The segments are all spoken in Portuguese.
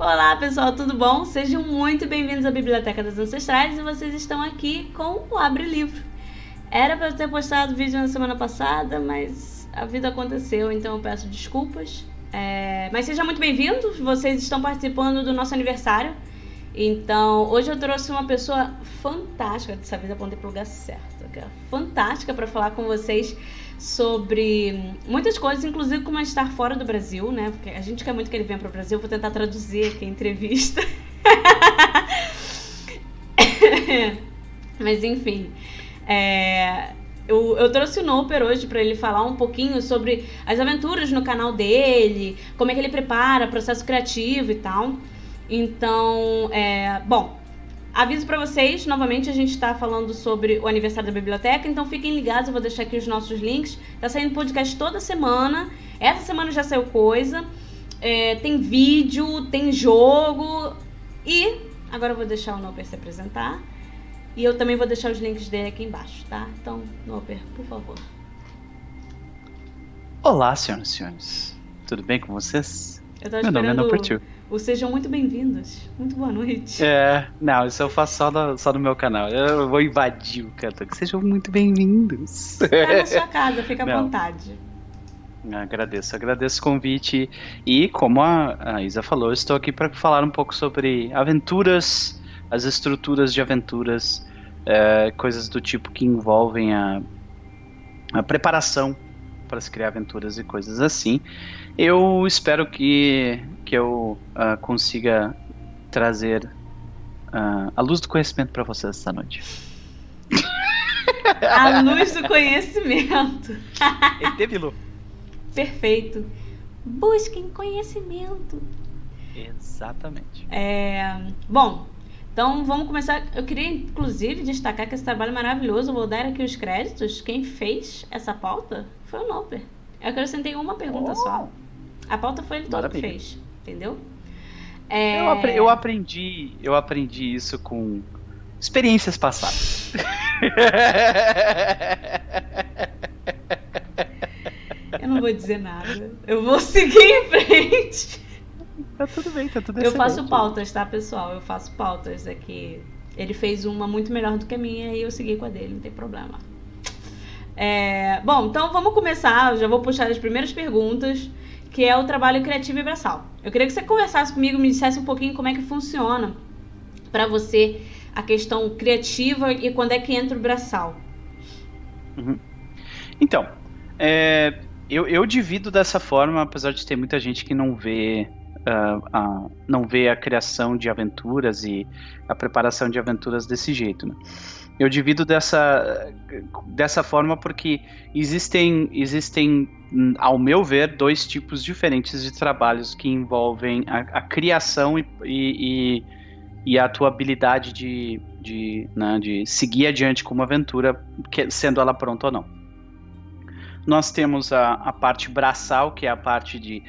Olá pessoal, tudo bom? Sejam muito bem-vindos à Biblioteca das Ancestrais e vocês estão aqui com o Abre Livro. Era para eu ter postado vídeo na semana passada, mas a vida aconteceu, então eu peço desculpas. É... Mas sejam muito bem-vindos, vocês estão participando do nosso aniversário. Então, hoje eu trouxe uma pessoa fantástica, dessa vez apontei para o lugar certo, é fantástica para falar com vocês sobre muitas coisas, inclusive como estar fora do Brasil, né? Porque a gente quer muito que ele venha para o Brasil, vou tentar traduzir aqui a entrevista. Mas enfim, é, eu, eu, trouxe o Noper hoje para ele falar um pouquinho sobre as aventuras no canal dele, como é que ele prepara, processo criativo e tal. Então, é, bom, Aviso para vocês, novamente a gente está falando sobre o aniversário da biblioteca, então fiquem ligados, eu vou deixar aqui os nossos links. Tá saindo podcast toda semana. Essa semana já saiu coisa. É, tem vídeo, tem jogo. E agora eu vou deixar o Noper se apresentar. E eu também vou deixar os links dele aqui embaixo, tá? Então, Noper, por favor. Olá, senhoras e senhores. Tudo bem com vocês? Eu tô Meu nome é Noper Tio. Ou sejam muito bem-vindos. Muito boa noite. É, não, isso eu faço só no, só no meu canal. Eu vou invadir o canto. Que sejam muito bem-vindos. Tá na sua casa, fica à vontade. Agradeço, agradeço o convite. E como a, a Isa falou, estou aqui para falar um pouco sobre aventuras, as estruturas de aventuras, é, coisas do tipo que envolvem a, a preparação para se criar aventuras e coisas assim. Eu espero que, que eu uh, consiga trazer uh, a luz do conhecimento para vocês esta noite. A luz do conhecimento. Etebilu. Perfeito. Busquem conhecimento. Exatamente. É, bom, então vamos começar. Eu queria inclusive destacar que esse trabalho maravilhoso, vou dar aqui os créditos. Quem fez essa pauta foi o Noper. Eu acrescentei uma pergunta oh. só. A pauta foi ele todo que fez, entendeu? É... Eu, apre eu, aprendi, eu aprendi isso com experiências passadas. eu não vou dizer nada. Eu vou seguir em frente. Tá tudo bem, tá tudo Eu faço pautas, tá, pessoal? Eu faço pautas aqui. Ele fez uma muito melhor do que a minha e eu segui com a dele, não tem problema. É, bom, então vamos começar. Eu já vou puxar as primeiras perguntas, que é o trabalho criativo e braçal. Eu queria que você conversasse comigo, me dissesse um pouquinho como é que funciona para você a questão criativa e quando é que entra o braçal. Uhum. Então, é, eu, eu divido dessa forma, apesar de ter muita gente que não vê Uh, não vê a criação de aventuras e a preparação de aventuras desse jeito. Né? Eu divido dessa, dessa forma porque existem, existem, ao meu ver, dois tipos diferentes de trabalhos que envolvem a, a criação e, e, e, a tua habilidade de, de, né, de seguir adiante com uma aventura, que, sendo ela pronta ou não. Nós temos a, a parte braçal, que é a parte de,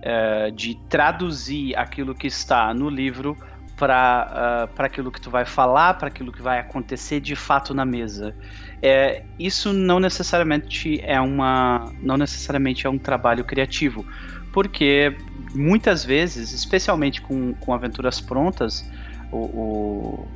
uh, de traduzir aquilo que está no livro para uh, aquilo que tu vai falar, para aquilo que vai acontecer de fato na mesa. É, isso não necessariamente é uma, não necessariamente é um trabalho criativo, porque muitas vezes, especialmente com, com aventuras prontas, o, o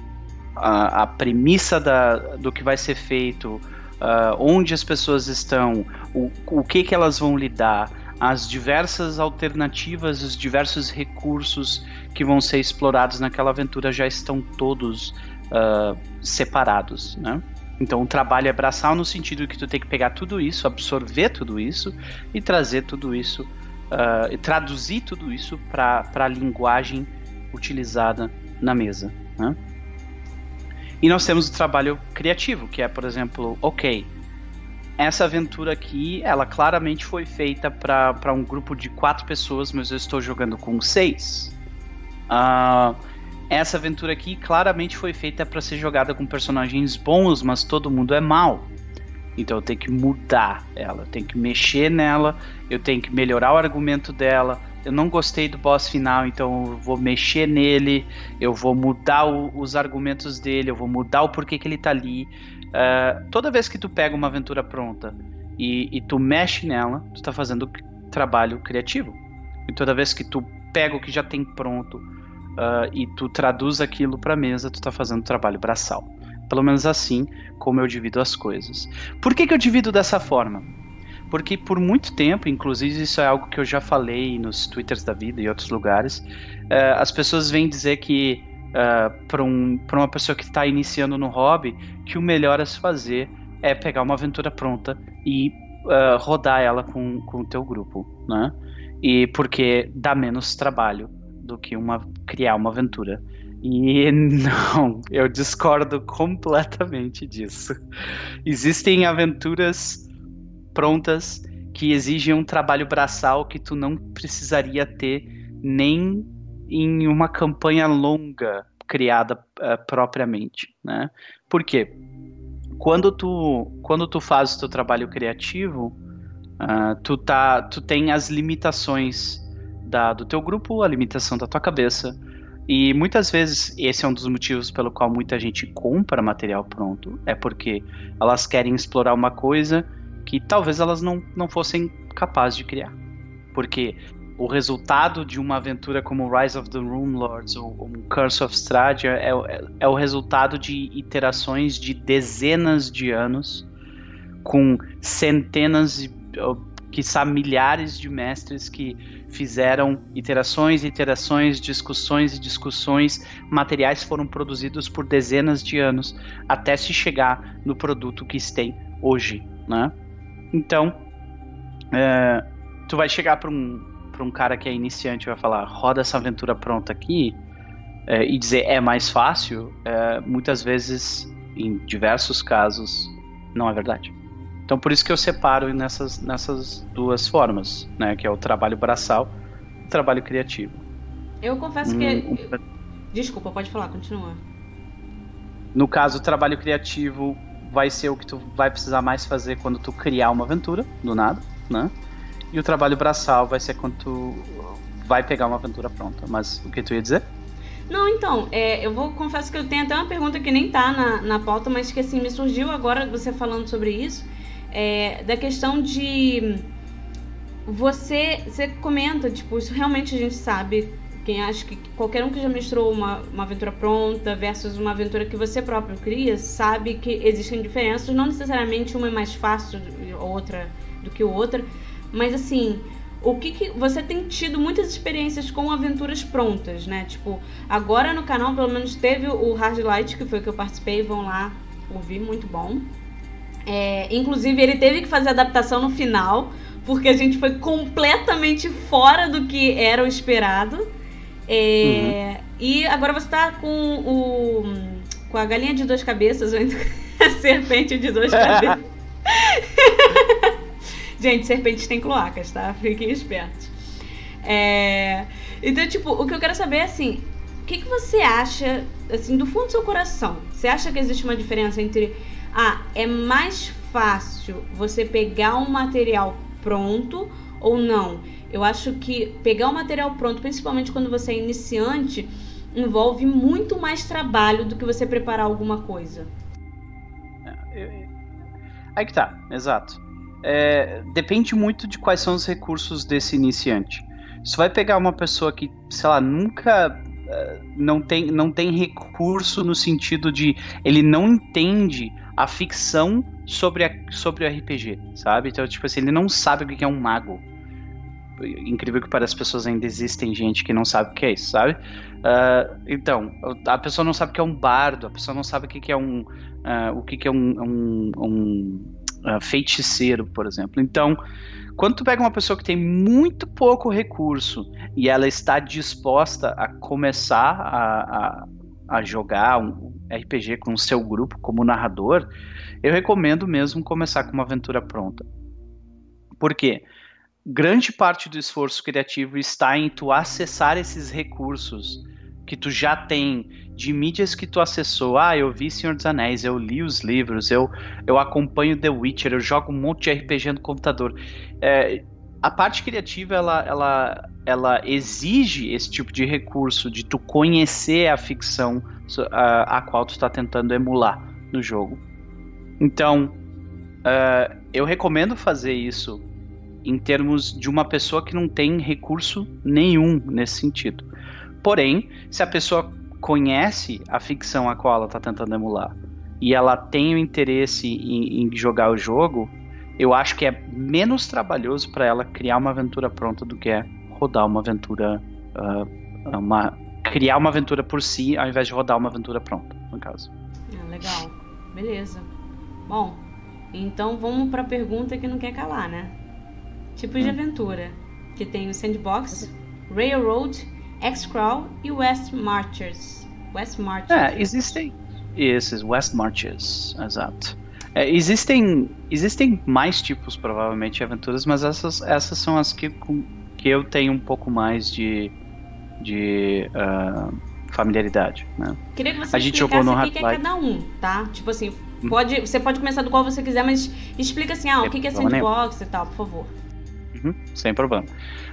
a, a, premissa da, do que vai ser feito, uh, onde as pessoas estão, o, o que, que elas vão lidar, as diversas alternativas, os diversos recursos que vão ser explorados naquela aventura já estão todos uh, separados, né? Então o trabalho é braçal no sentido que tu tem que pegar tudo isso, absorver tudo isso e trazer tudo isso, uh, traduzir tudo isso para a linguagem utilizada na mesa. Né? E nós temos o trabalho criativo, que é, por exemplo, ok, essa aventura aqui, ela claramente foi feita para um grupo de quatro pessoas, mas eu estou jogando com seis. Uh, essa aventura aqui claramente foi feita para ser jogada com personagens bons, mas todo mundo é mal. Então eu tenho que mudar ela, eu tenho que mexer nela, eu tenho que melhorar o argumento dela. Eu não gostei do boss final, então eu vou mexer nele, eu vou mudar o, os argumentos dele, eu vou mudar o porquê que ele tá ali. Uh, toda vez que tu pega uma aventura pronta e, e tu mexe nela, tu está fazendo trabalho criativo. E toda vez que tu pega o que já tem pronto, uh, e tu traduz aquilo para mesa, tu tá fazendo trabalho braçal. Pelo menos assim como eu divido as coisas. Por que, que eu divido dessa forma? Porque por muito tempo, inclusive isso é algo que eu já falei nos twitters da vida e outros lugares, uh, as pessoas vêm dizer que uh, para um, uma pessoa que está iniciando no hobby, que o melhor a se fazer é pegar uma aventura pronta e uh, rodar ela com, com o teu grupo, né? E porque dá menos trabalho do que uma criar uma aventura. E não, eu discordo completamente disso. Existem aventuras prontas que exigem um trabalho braçal que tu não precisaria ter nem em uma campanha longa criada uh, propriamente, né? Por quê? Quando tu, quando tu faz o teu trabalho criativo, uh, tu, tá, tu tem as limitações da, do teu grupo, a limitação da tua cabeça, e muitas vezes esse é um dos motivos pelo qual muita gente compra material pronto, é porque elas querem explorar uma coisa que talvez elas não, não fossem capazes de criar. Porque o resultado de uma aventura como Rise of the Rune Lords ou, um Curse of Stradia é, é, é, o resultado de iterações de dezenas de anos com centenas quiçá milhares de mestres que fizeram iterações, iterações, discussões e discussões, materiais foram produzidos por dezenas de anos até se chegar no produto que tem hoje, né? Então, é, tu vai chegar para um, pra um cara que é iniciante vai falar, roda essa aventura pronta aqui, é, e dizer é mais fácil, é, muitas vezes, em diversos casos, não é verdade. Então por isso que eu separo nessas, nessas duas formas, né? Que é o trabalho braçal e o trabalho criativo. Eu confesso hum, que. Desculpa, pode falar, continua. No caso, o trabalho criativo vai ser o que tu vai precisar mais fazer quando tu criar uma aventura, do nada, né? E o trabalho braçal vai ser quando tu vai pegar uma aventura pronta. Mas o que tu ia dizer? Não, então, é, eu vou confesso que eu tenho até uma pergunta que nem tá na, na pauta, mas que assim, me surgiu agora você falando sobre isso é, da questão de você, você comenta, tipo, isso realmente a gente sabe. Quem acha que qualquer um que já mestrou uma, uma aventura pronta versus uma aventura que você próprio cria, sabe que existem diferenças, não necessariamente uma é mais fácil outra do que outra, mas assim, o que, que, você tem tido muitas experiências com aventuras prontas, né? Tipo, agora no canal pelo menos teve o Hard Light, que foi que eu participei, vão lá ouvir, muito bom. É, inclusive, ele teve que fazer adaptação no final, porque a gente foi completamente fora do que era o esperado. É, uhum. E agora você tá com o. com a galinha de duas cabeças, ou a serpente de duas cabeças. gente, serpentes têm cloacas, tá? Fiquem espertos. É, então, tipo, o que eu quero saber é assim. O que, que você acha, assim, do fundo do seu coração? Você acha que existe uma diferença entre ah, é mais fácil você pegar um material pronto ou não? Eu acho que pegar o um material pronto, principalmente quando você é iniciante, envolve muito mais trabalho do que você preparar alguma coisa. É, aí que tá, exato. É, depende muito de quais são os recursos desse iniciante. Você vai pegar uma pessoa que, sei lá, nunca uh, não tem, não tem recurso no sentido de ele não entende a ficção sobre, a, sobre o RPG, sabe? Então, tipo assim, ele não sabe o que é um mago. Incrível que para as pessoas ainda existem gente que não sabe o que é isso, sabe? Uh, então, a pessoa não sabe o que é um bardo, a pessoa não sabe o que é um. Uh, o que é um, um, um uh, feiticeiro, por exemplo. Então, quando tu pega uma pessoa que tem muito pouco recurso e ela está disposta a começar a, a, a jogar um RPG com o seu grupo como narrador, eu recomendo mesmo começar com uma aventura pronta. Por quê? Grande parte do esforço criativo está em tu acessar esses recursos que tu já tem de mídias que tu acessou. Ah, eu vi Senhor dos Anéis, eu li os livros, eu, eu acompanho The Witcher, eu jogo um monte de RPG no computador. É, a parte criativa ela, ela, ela exige esse tipo de recurso de tu conhecer a ficção a, a qual tu está tentando emular no jogo. Então, uh, eu recomendo fazer isso em termos de uma pessoa que não tem recurso nenhum nesse sentido. Porém, se a pessoa conhece a ficção a qual ela está tentando emular e ela tem o interesse em, em, jogar o jogo, eu acho que é menos trabalhoso para ela criar uma aventura pronta do que é rodar uma aventura, uh, uma, criar uma aventura por si, ao invés de rodar uma aventura pronta, no caso. Ah, legal, beleza. Bom, então vamos para a pergunta que não quer calar, né? Tipos hum. de aventura, que tem o Sandbox, Railroad, X-Crawl e West Marchers. West Marchers. É, existem esses West Marches, exato. É, existem, existem mais tipos, provavelmente, de aventuras, mas essas, essas são as que, que eu tenho um pouco mais de, de uh, familiaridade. Né? Queria que você a gente jogou no o que é cada um, tá? Tipo assim, hum. pode, você pode começar do qual você quiser, mas explica assim, ah, o que, que é sandbox e tal, por favor. Uhum, sem problema.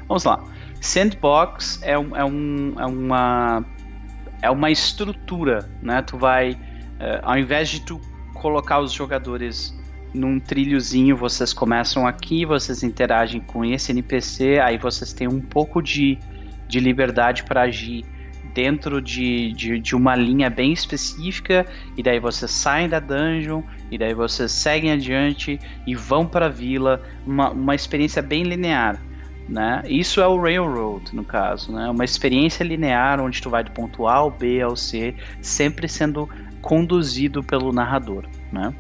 Vamos lá. Sandbox é, um, é, um, é uma é uma estrutura, né? Tu vai Uh, ao invés de tu colocar os jogadores num trilhozinho, vocês começam aqui, vocês interagem com esse NPC, aí vocês têm um pouco de, de liberdade para agir dentro de, de, de, uma linha bem específica, e daí vocês saem da dungeon, e daí vocês seguem adiante e vão para a vila, uma, uma experiência bem linear. Né? Isso é o Railroad, no caso, né? uma experiência linear onde tu vai do ponto A ao B ao C, sempre sendo conduzido pelo narrador, né?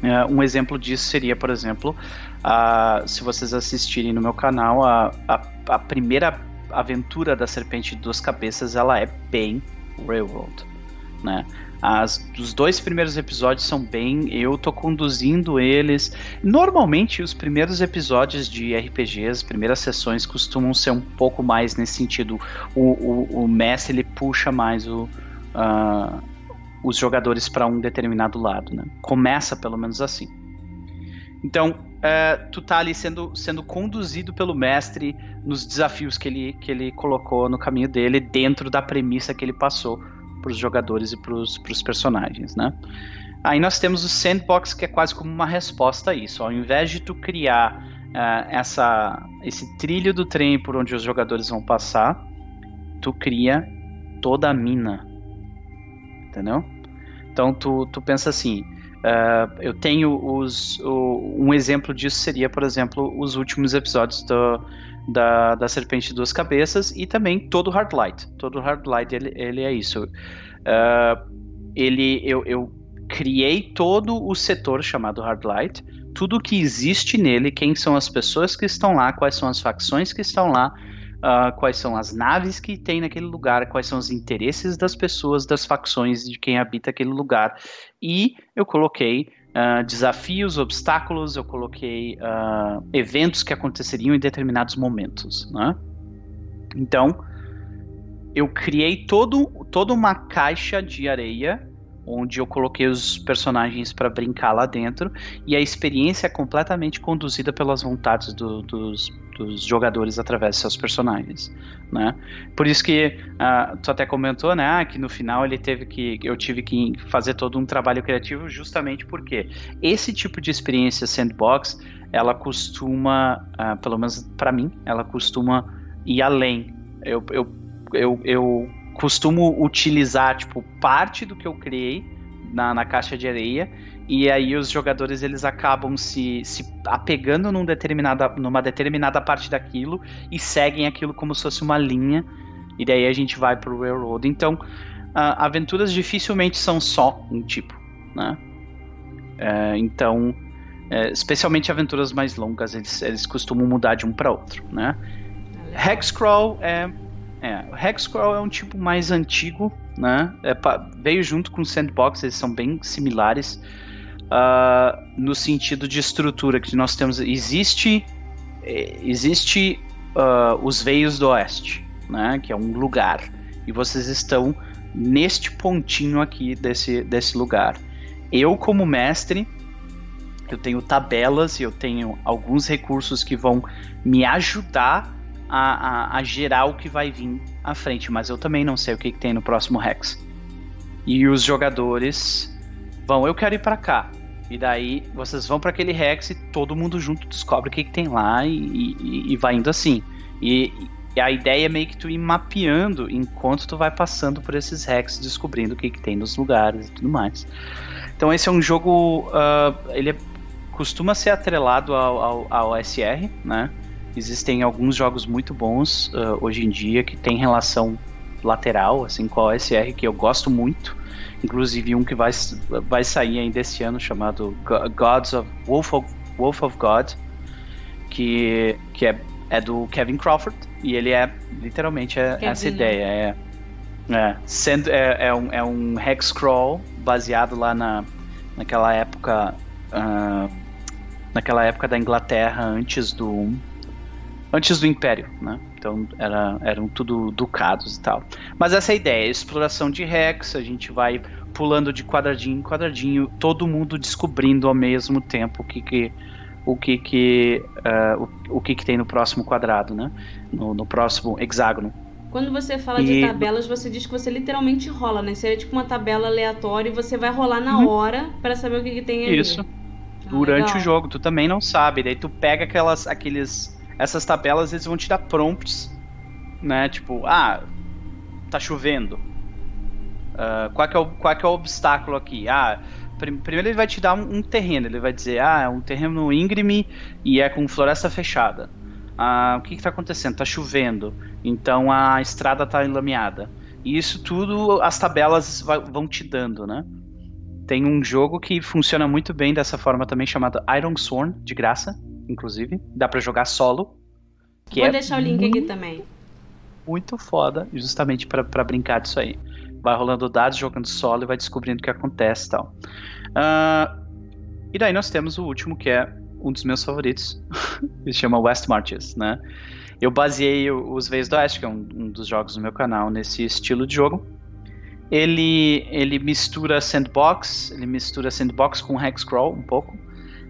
É, um exemplo disso seria, por exemplo, a, se vocês assistirem no meu canal, a, a, a, primeira aventura da Serpente de Duas Cabeças, ela é bem Railroad, né? As, os dois primeiros episódios são bem. Eu tô conduzindo eles. Normalmente, os primeiros episódios de RPGs, as primeiras sessões, costumam ser um pouco mais nesse sentido. O, o, o mestre ele puxa mais o, uh, os jogadores para um determinado lado, né? Começa pelo menos assim. Então, é, tu tá ali sendo, sendo conduzido pelo mestre nos desafios que ele, que ele colocou no caminho dele, dentro da premissa que ele passou para os jogadores e para os personagens, né? Aí nós temos o sandbox, que é quase como uma resposta a isso. Ao invés de tu criar uh, essa, esse trilho do trem por onde os jogadores vão passar, tu cria toda a mina entendeu? Então tu, tu pensa assim, uh, eu tenho os, o, um exemplo disso seria, por exemplo, os últimos episódios do, da, da Serpente de Duas Cabeças e também todo Hard Light. Todo Hard Light ele, ele é isso. Uh, ele, eu, eu criei todo o setor chamado Hard Light, tudo que existe nele, quem são as pessoas que estão lá, quais são as facções que estão lá, uh, quais são as naves que tem naquele lugar, quais são os interesses das pessoas, das facções de quem habita aquele lugar. E eu coloquei uh, desafios, obstáculos, eu coloquei uh, eventos que aconteceriam em determinados momentos. Né? Então, eu criei todo, toda uma caixa de areia onde eu coloquei os personagens para brincar lá dentro e a experiência é completamente conduzida pelas vontades do, dos, dos, jogadores através de seus personagens, né? Por isso que uh, tu até comentou, né, ah, que no final ele teve que eu tive que fazer todo um trabalho criativo justamente porque esse tipo de experiência sandbox ela costuma, uh, pelo menos para mim, ela costuma ir além. Eu, eu, eu, eu costumo utilizar, tipo, parte do que eu criei na, na caixa de areia e aí os jogadores eles acabam se, se apegando num determinada, numa determinada parte daquilo e seguem aquilo como se fosse uma linha e daí a gente vai pro railroad. Então, uh, aventuras dificilmente são só um tipo, né? Uh, então, uh, especialmente aventuras mais longas, eles, eles costumam mudar de um para outro, né? Hexcrawl é é, o Hexcrawl é um tipo mais antigo, né? É, veio junto com o Sandbox, eles são bem similares uh, no sentido de estrutura que nós temos. Existe, é, existe uh, os Veios do Oeste, né? Que é um lugar e vocês estão neste pontinho aqui desse, desse lugar. Eu como mestre eu tenho tabelas e eu tenho alguns recursos que vão me ajudar a, a, a, gerar o que vai vir à frente, mas eu também não sei o que, que tem no próximo Rex. E os jogadores vão, eu quero ir para cá. E daí vocês vão para aquele Rex e todo mundo junto descobre o que, que tem lá e, e, e vai indo assim. E, e, a ideia é meio que tu ir mapeando enquanto tu vai passando por esses Rex, descobrindo o que, que tem nos lugares e tudo mais. Então esse é um jogo. Uh, ele é, costuma ser atrelado ao, ao, ao SR, né? Existem alguns jogos muito bons uh, hoje em dia que tem relação lateral, assim, com a OSR, que eu gosto muito. Inclusive um que vai, vai sair ainda esse ano, chamado Gods of Wolf of, Wolf of God, que, que é, é do Kevin Crawford, e ele é literalmente é, essa ideia. É, é, sendo, é, é, um, é um hex crawl baseado lá na, naquela época. Uh, naquela época da Inglaterra antes do antes do Império, né? Então era, eram tudo ducados e tal. Mas essa é a ideia, exploração de Rex, a gente vai pulando de quadradinho em quadradinho, todo mundo descobrindo ao mesmo tempo o que que o que que uh, o, o, que que tem no próximo quadrado, né? No, no próximo hexágono. Quando você fala e... de tabelas, você diz que você literalmente rola, né? Seria tipo uma tabela aleatória e você vai rolar na uhum. hora para saber o que, que tem ali. Isso. Ah, Durante legal. o jogo, tu também não sabe. Daí tu pega aquelas, aqueles essas tabelas eles vão te dar prompts, né? Tipo, ah, tá chovendo. Uh, qual, é o, qual é o obstáculo aqui? Ah, prim primeiro ele vai te dar um, um, terreno, ele vai dizer, ah, é um terreno íngreme e é com floresta fechada. Ah, o que está acontecendo? Tá chovendo, então a estrada tá enlameada. E isso tudo as tabelas vão te dando, né? Tem um jogo que funciona muito bem dessa forma também, chamado Iron Sworn, de graça inclusive. Dá para jogar solo. Vou é deixar o link aqui também. Muito foda, justamente para brincar disso aí. Vai rolando dados, jogando solo e vai descobrindo o que acontece e tal. Uh, e daí nós temos o último, que é um dos meus favoritos. Ele se chama West Marches, né? Eu baseei os Veios do Oeste, que é um, um, dos jogos do meu canal, nesse estilo de jogo. Ele, ele mistura sandbox, ele mistura sandbox com hexcrawl um pouco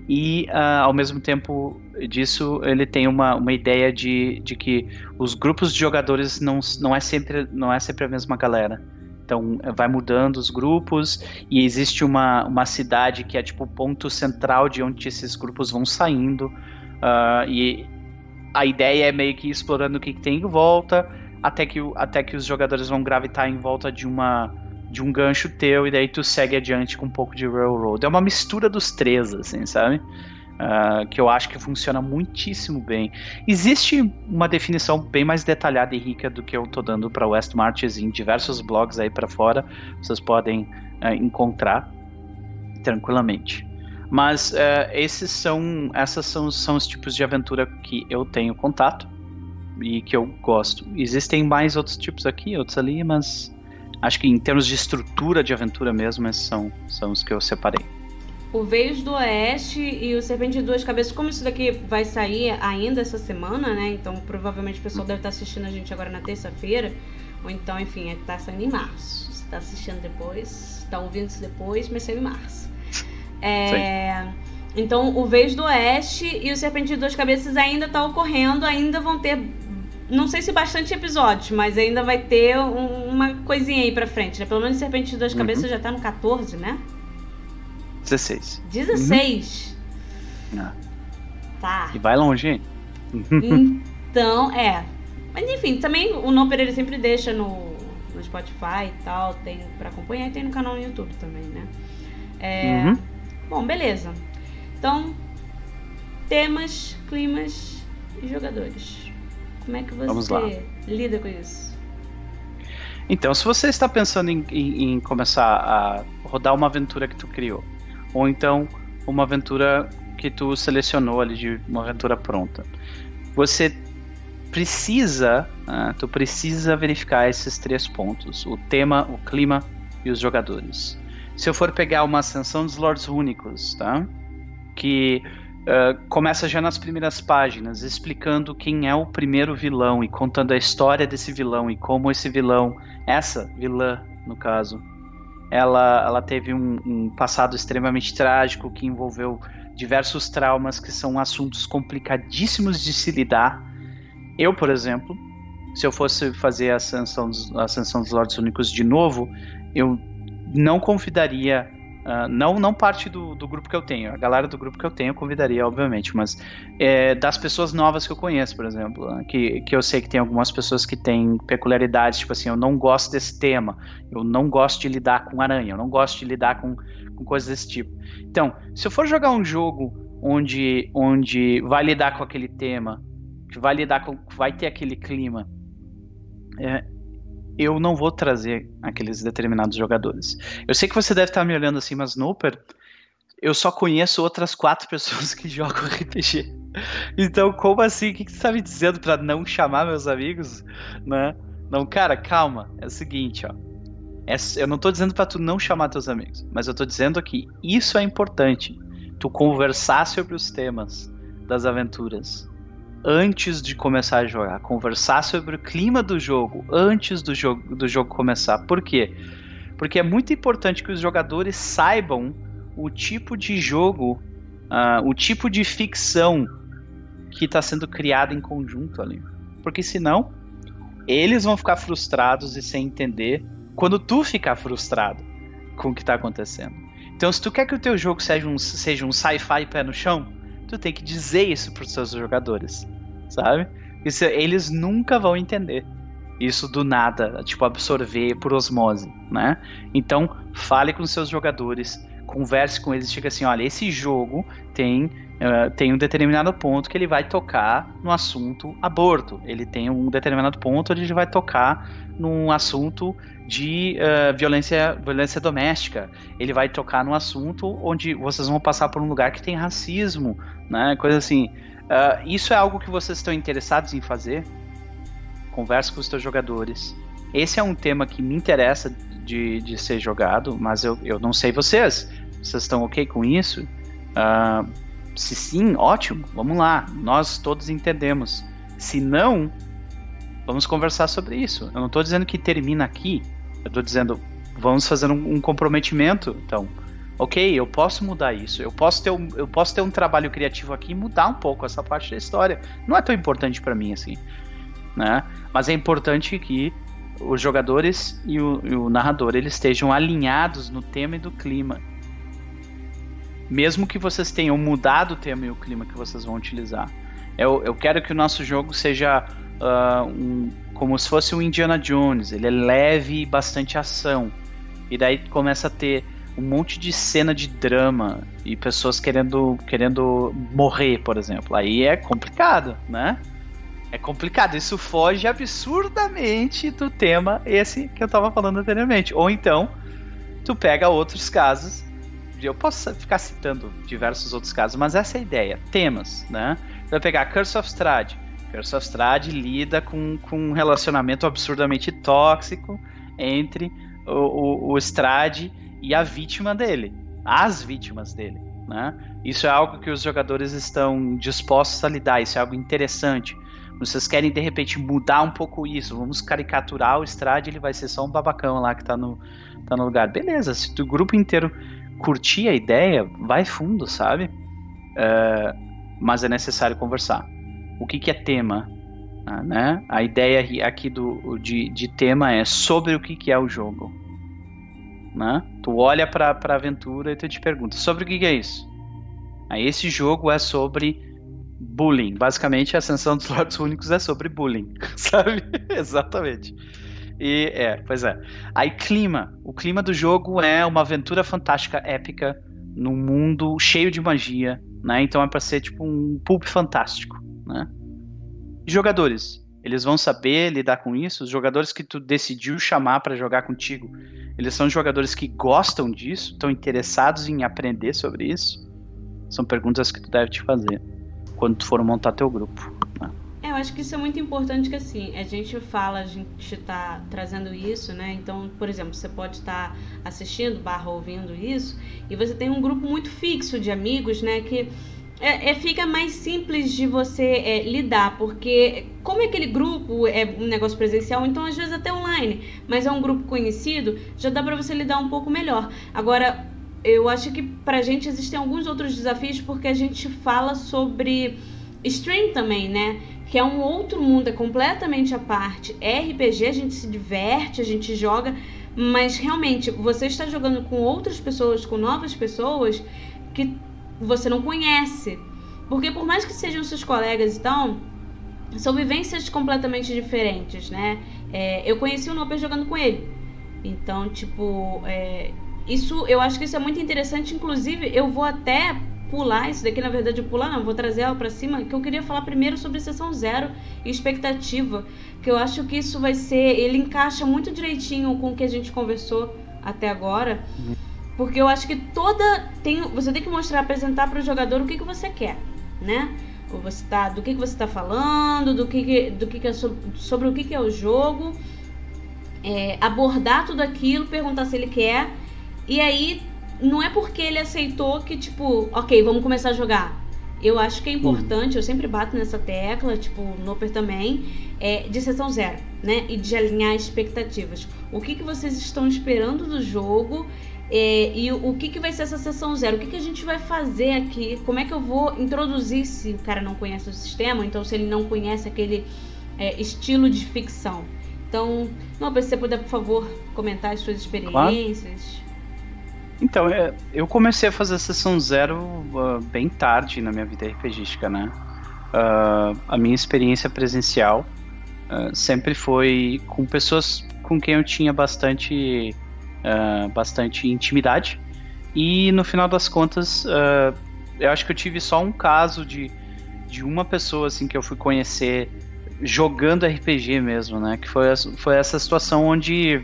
e uh, ao mesmo tempo disso ele tem uma, uma ideia de, de que os grupos de jogadores não, não, é sempre, não é sempre a mesma galera. Então vai mudando os grupos e existe uma, uma cidade que é tipo o ponto central de onde esses grupos vão saindo. Uh, e a ideia é meio que explorando o que, que tem em volta até que, até que os jogadores vão gravitar em volta de uma de um gancho teu e daí tu segue adiante com um pouco de railroad. É uma mistura dos três, assim, sabe? Uh, que eu acho que funciona muitíssimo bem. Existe uma definição bem mais detalhada e rica do que eu tô dando para West Marches em diversos blogs aí para fora. Vocês podem uh, encontrar tranquilamente. Mas uh, esses são, essas são, são os tipos de aventura que eu tenho contato e que eu gosto. Existem mais outros tipos aqui, outros ali, mas Acho que em termos de estrutura de aventura mesmo, esses são, são os que eu separei. O Veios do Oeste e o Serpente de Duas Cabeças, como isso daqui vai sair ainda essa semana, né? Então provavelmente o pessoal deve estar assistindo a gente agora na terça-feira. Ou então, enfim, é tá saindo em março. Você tá assistindo depois, tá ouvindo isso depois, mas saiu em março. É, então, o Veios do Oeste e o Serpente de Duas Cabeças ainda tá ocorrendo, ainda vão ter não sei se bastante episódios, mas ainda vai ter um, uma coisinha aí pra frente, né? Pelo menos Serpente de Duas uhum. Cabeças já tá no 14, né? 16. 16? Uhum. Ah. Tá. E vai longe, hein? então, é. Mas enfim, também o Noper ele sempre deixa no, no Spotify e tal, tem pra acompanhar e tem no canal no YouTube também, né? É, uhum. Bom, beleza. Então, temas, climas e jogadores. Como é que você lida com isso? Então, se você está pensando em, em, em, começar a rodar uma aventura que tu criou, ou então uma aventura que tu selecionou ali de uma aventura pronta, você precisa, uh, tu precisa verificar esses três pontos: o tema, o clima e os jogadores. Se eu for pegar uma ascensão dos Lords Únicos, tá? Que Uh, começa já nas primeiras páginas, explicando quem é o primeiro vilão e contando a história desse vilão e como esse vilão, essa vilã, no caso, ela, ela teve um, um passado extremamente trágico que envolveu diversos traumas que são assuntos complicadíssimos de se lidar. Eu, por exemplo, se eu fosse fazer a ascensão dos, a ascensão dos Lordes Únicos de novo, eu não convidaria Uh, não, não parte do, do grupo que eu tenho. A galera do grupo que eu tenho eu convidaria, obviamente, mas é, das pessoas novas que eu conheço, por exemplo, né, que, que eu sei que tem algumas pessoas que têm peculiaridades, tipo assim, eu não gosto desse tema, eu não gosto de lidar com aranha, eu não gosto de lidar com, com coisas desse tipo. Então, se eu for jogar um jogo onde, onde vai lidar com aquele tema, que vai lidar com, vai ter aquele clima, é, eu não vou trazer aqueles determinados jogadores. Eu sei que você deve estar me olhando assim, mas Snooper, eu só conheço outras quatro pessoas que jogam RPG. Então, como assim? O que, você está me dizendo para não chamar meus amigos? Né? Não, cara, calma. É o seguinte, ó. É, eu não estou dizendo para tu não chamar teus amigos, mas eu estou dizendo que isso é importante. Tu conversar sobre os temas das aventuras antes de começar a jogar, conversar sobre o clima do jogo antes do jogo, do jogo começar. Por quê? Porque é muito importante que os jogadores saibam o tipo de jogo, uh, o tipo de ficção que está sendo criada em conjunto ali. Porque senão, eles vão ficar frustrados e sem entender quando tu ficar frustrado com o que está acontecendo. Então, se tu quer que o teu jogo seja um, seja um sci-fi pé no chão, tu tem que dizer isso para os seus jogadores, sabe? Isso, eles nunca vão entender isso do nada, tipo absorver por osmose, né? Então fale com seus jogadores, converse com eles, chega assim, olha, esse jogo tem uh, tem um determinado ponto que ele vai tocar no assunto aborto, ele tem um determinado ponto onde ele vai tocar num assunto de uh, violência, violência doméstica. Ele vai tocar num assunto onde vocês vão passar por um lugar que tem racismo, né? Coisa assim. Uh, isso é algo que vocês estão interessados em fazer? Converse com os seus jogadores. Esse é um tema que me interessa de, de ser jogado, mas eu, eu não sei vocês. Vocês estão ok com isso? Uh, se sim, ótimo, vamos lá. Nós todos entendemos. Se não, vamos conversar sobre isso. Eu não estou dizendo que termina aqui. Eu estou dizendo, vamos fazer um, um, comprometimento. Então, ok, eu posso mudar isso. Eu posso ter um, eu posso ter um trabalho criativo aqui e mudar um pouco essa parte da história. Não é tão importante para mim assim, né? Mas é importante que os jogadores e o, e o narrador eles estejam alinhados no tema e do clima. Mesmo que vocês tenham mudado o tema e o clima que vocês vão utilizar. Eu, eu quero que o nosso jogo seja uh, um, como se fosse um Indiana Jones. Ele é leve e bastante ação. E daí começa a ter um monte de cena de drama e pessoas querendo, querendo morrer, por exemplo. Aí é complicado, né? É complicado. Isso foge absurdamente do tema esse que eu tava falando anteriormente. Ou então, tu pega outros casos. Eu posso ficar citando diversos outros casos, mas essa é a ideia. Temas, né? Você vai pegar Curse of Strahd Curse of Strahd lida com, com um relacionamento absurdamente tóxico entre o, o, o Strahd e a vítima dele, as vítimas dele. Né? Isso é algo que os jogadores estão dispostos a lidar, isso é algo interessante. Vocês querem de repente mudar um pouco isso, vamos caricaturar o Strade, ele vai ser só um babacão lá que tá no, tá no lugar. Beleza, se o grupo inteiro curtir a ideia, vai fundo, sabe? Uh, mas é necessário conversar o que, que é tema. Ah, né? A ideia aqui do, de, de tema é sobre o que, que é o jogo. Né? Tu olha para a aventura e tu te pergunta sobre o que, que é isso. Aí esse jogo é sobre bullying. Basicamente, a Ascensão dos Lordes Únicos é sobre bullying, sabe? Exatamente. E é, pois é. Aí clima. O clima do jogo é uma aventura fantástica, épica, num mundo cheio de magia, né? Então é para ser tipo um pulp fantástico né? jogadores, eles vão saber lidar com isso? Os jogadores que tu decidiu chamar para jogar contigo, eles são jogadores que gostam disso, estão interessados em aprender sobre isso? São perguntas que tu deve te fazer quando tu for montar teu grupo. Né? É, eu acho que isso é muito importante que assim, a gente fala, a gente tá trazendo isso, né? Então, por exemplo, você pode estar tá assistindo, barra ouvindo isso, e você tem um grupo muito fixo de amigos, né? Que é, é, fica mais simples de você é, lidar, porque como é aquele grupo é um negócio presencial, então às vezes até online, mas é um grupo conhecido, já dá para você lidar um pouco melhor. Agora, eu acho que pra gente existem alguns outros desafios, porque a gente fala sobre stream também, né? Que é um outro mundo, é completamente à parte. RPG, a gente se diverte, a gente joga, mas realmente você está jogando com outras pessoas, com novas pessoas que você não conhece. Porque por mais que sejam seus colegas e tal, são vivências completamente diferentes, né? É, eu conheci o Noper jogando com ele. Então, tipo, é, isso eu acho que isso é muito interessante. Inclusive, eu vou até pular isso daqui, na verdade, pular não, vou trazer ela para cima, que eu queria falar primeiro sobre sessão zero e expectativa, que eu acho que isso vai ser, ele encaixa muito direitinho com o que a gente conversou até agora, porque eu acho que toda tem, você tem que mostrar, apresentar para o jogador o que, que você quer, né? Ou você tá, do que, que você está falando, do que, que do que, que é sobre, sobre o que, que é o jogo, é, abordar tudo aquilo, perguntar se ele quer, e aí não é porque ele aceitou que, tipo, ok, vamos começar a jogar. Eu acho que é importante, eu sempre bato nessa tecla, tipo, o Noper também, é, de sessão zero, né? E de alinhar expectativas. O que, que vocês estão esperando do jogo é, e o, o, que, que vai ser essa sessão zero? O que, que a gente vai fazer aqui? Como é que eu vou introduzir se o cara não conhece o sistema? Então, se ele não conhece aquele é, estilo de ficção. Então, Noper, se você puder, por favor, comentar as suas experiências. Claro. Então, é, eu comecei a fazer a sessão zero uh, bem tarde na minha vida RPGística, né? Uh, a minha experiência presencial uh, sempre foi com pessoas com quem eu tinha bastante, bastante intimidade. E no final das contas, eu acho que eu tive só um caso de, de uma pessoa assim que eu fui conhecer jogando RPG mesmo, né? Que foi, foi essa situação onde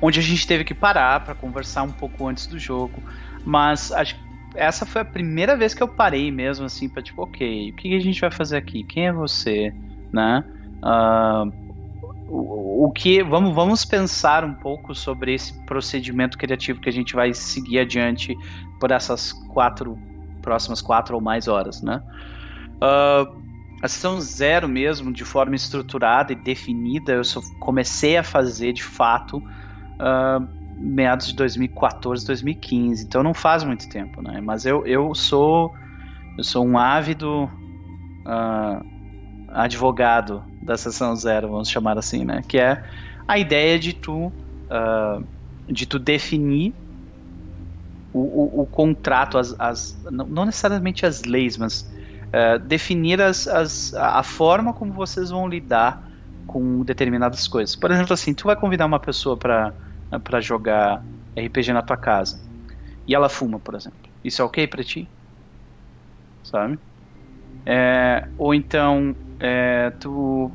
onde a gente teve que parar para conversar um pouco antes do jogo. Mas acho essa foi a primeira vez que eu parei mesmo, assim, para tipo, ok, o que a gente vai fazer aqui? Quem é você, né? Uh, o, que vamos, vamos pensar um pouco sobre esse procedimento criativo que a gente vai seguir adiante por essas quatro próximas quatro ou mais horas, né? Uh, a sessão zero mesmo, de forma estruturada e definida, eu só comecei a fazer de fato uh, meados de 2014, 2015. Então não faz muito tempo, né? Mas eu, eu sou eu sou um ávido uh, advogado da sessão zero, vamos chamar assim, né? Que é a ideia de tu uh, de tu definir o, o, o contrato, as, as, não necessariamente as leis, mas uh, definir as, as, a forma como vocês vão lidar com determinadas coisas. Por exemplo, assim, tu vai convidar uma pessoa para para jogar RPG na tua casa e ela fuma, por exemplo, isso é ok para ti? Sabe? É, ou então é, tu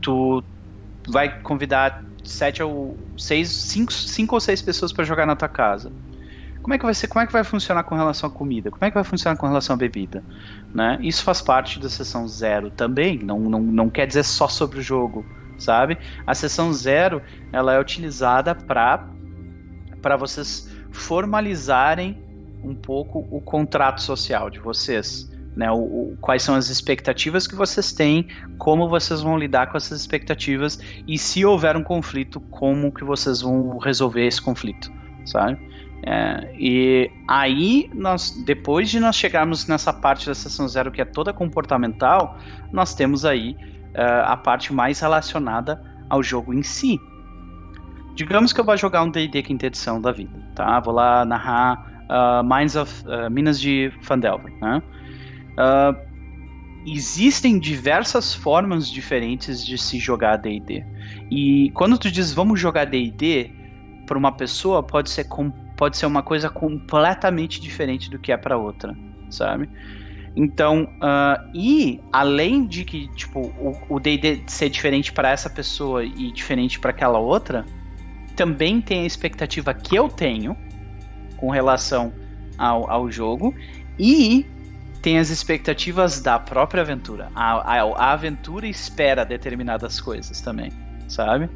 tu vai convidar sete ou seis, cinco, cinco ou seis pessoas para jogar na tua casa. Como é que vai ser? Como é que vai funcionar com relação à comida? Como é que vai funcionar com relação à bebida? Né? Isso faz parte da sessão zero também. Não, não, não quer dizer só sobre o jogo sabe? A sessão zero ela é utilizada para para vocês formalizarem um pouco o contrato social de vocês. Né, o, o, quais são as expectativas que vocês têm, como vocês vão lidar com essas expectativas e se houver um conflito, como que vocês vão resolver esse conflito, sabe? É, e aí, nós, depois de nós chegarmos nessa parte da sessão zero que é toda comportamental, nós temos aí uh, a parte mais relacionada ao jogo em si. Digamos que eu vou jogar um D&D quinta edição da vida, tá? Vou lá narrar uh, of, uh, Minas de Fandelver, né? Existem diversas formas diferentes de se jogar D&D. E quando tu diz vamos jogar D&D para uma pessoa, pode ser, pode ser uma coisa completamente diferente do que é para outra, sabe? Então, uh, e além de que, tipo, o D&D ser diferente para essa pessoa e diferente para aquela outra, também tem a expectativa que eu tenho com relação ao, ao jogo e tem as expectativas da própria aventura. A, a, a aventura espera determinadas coisas também, sabe?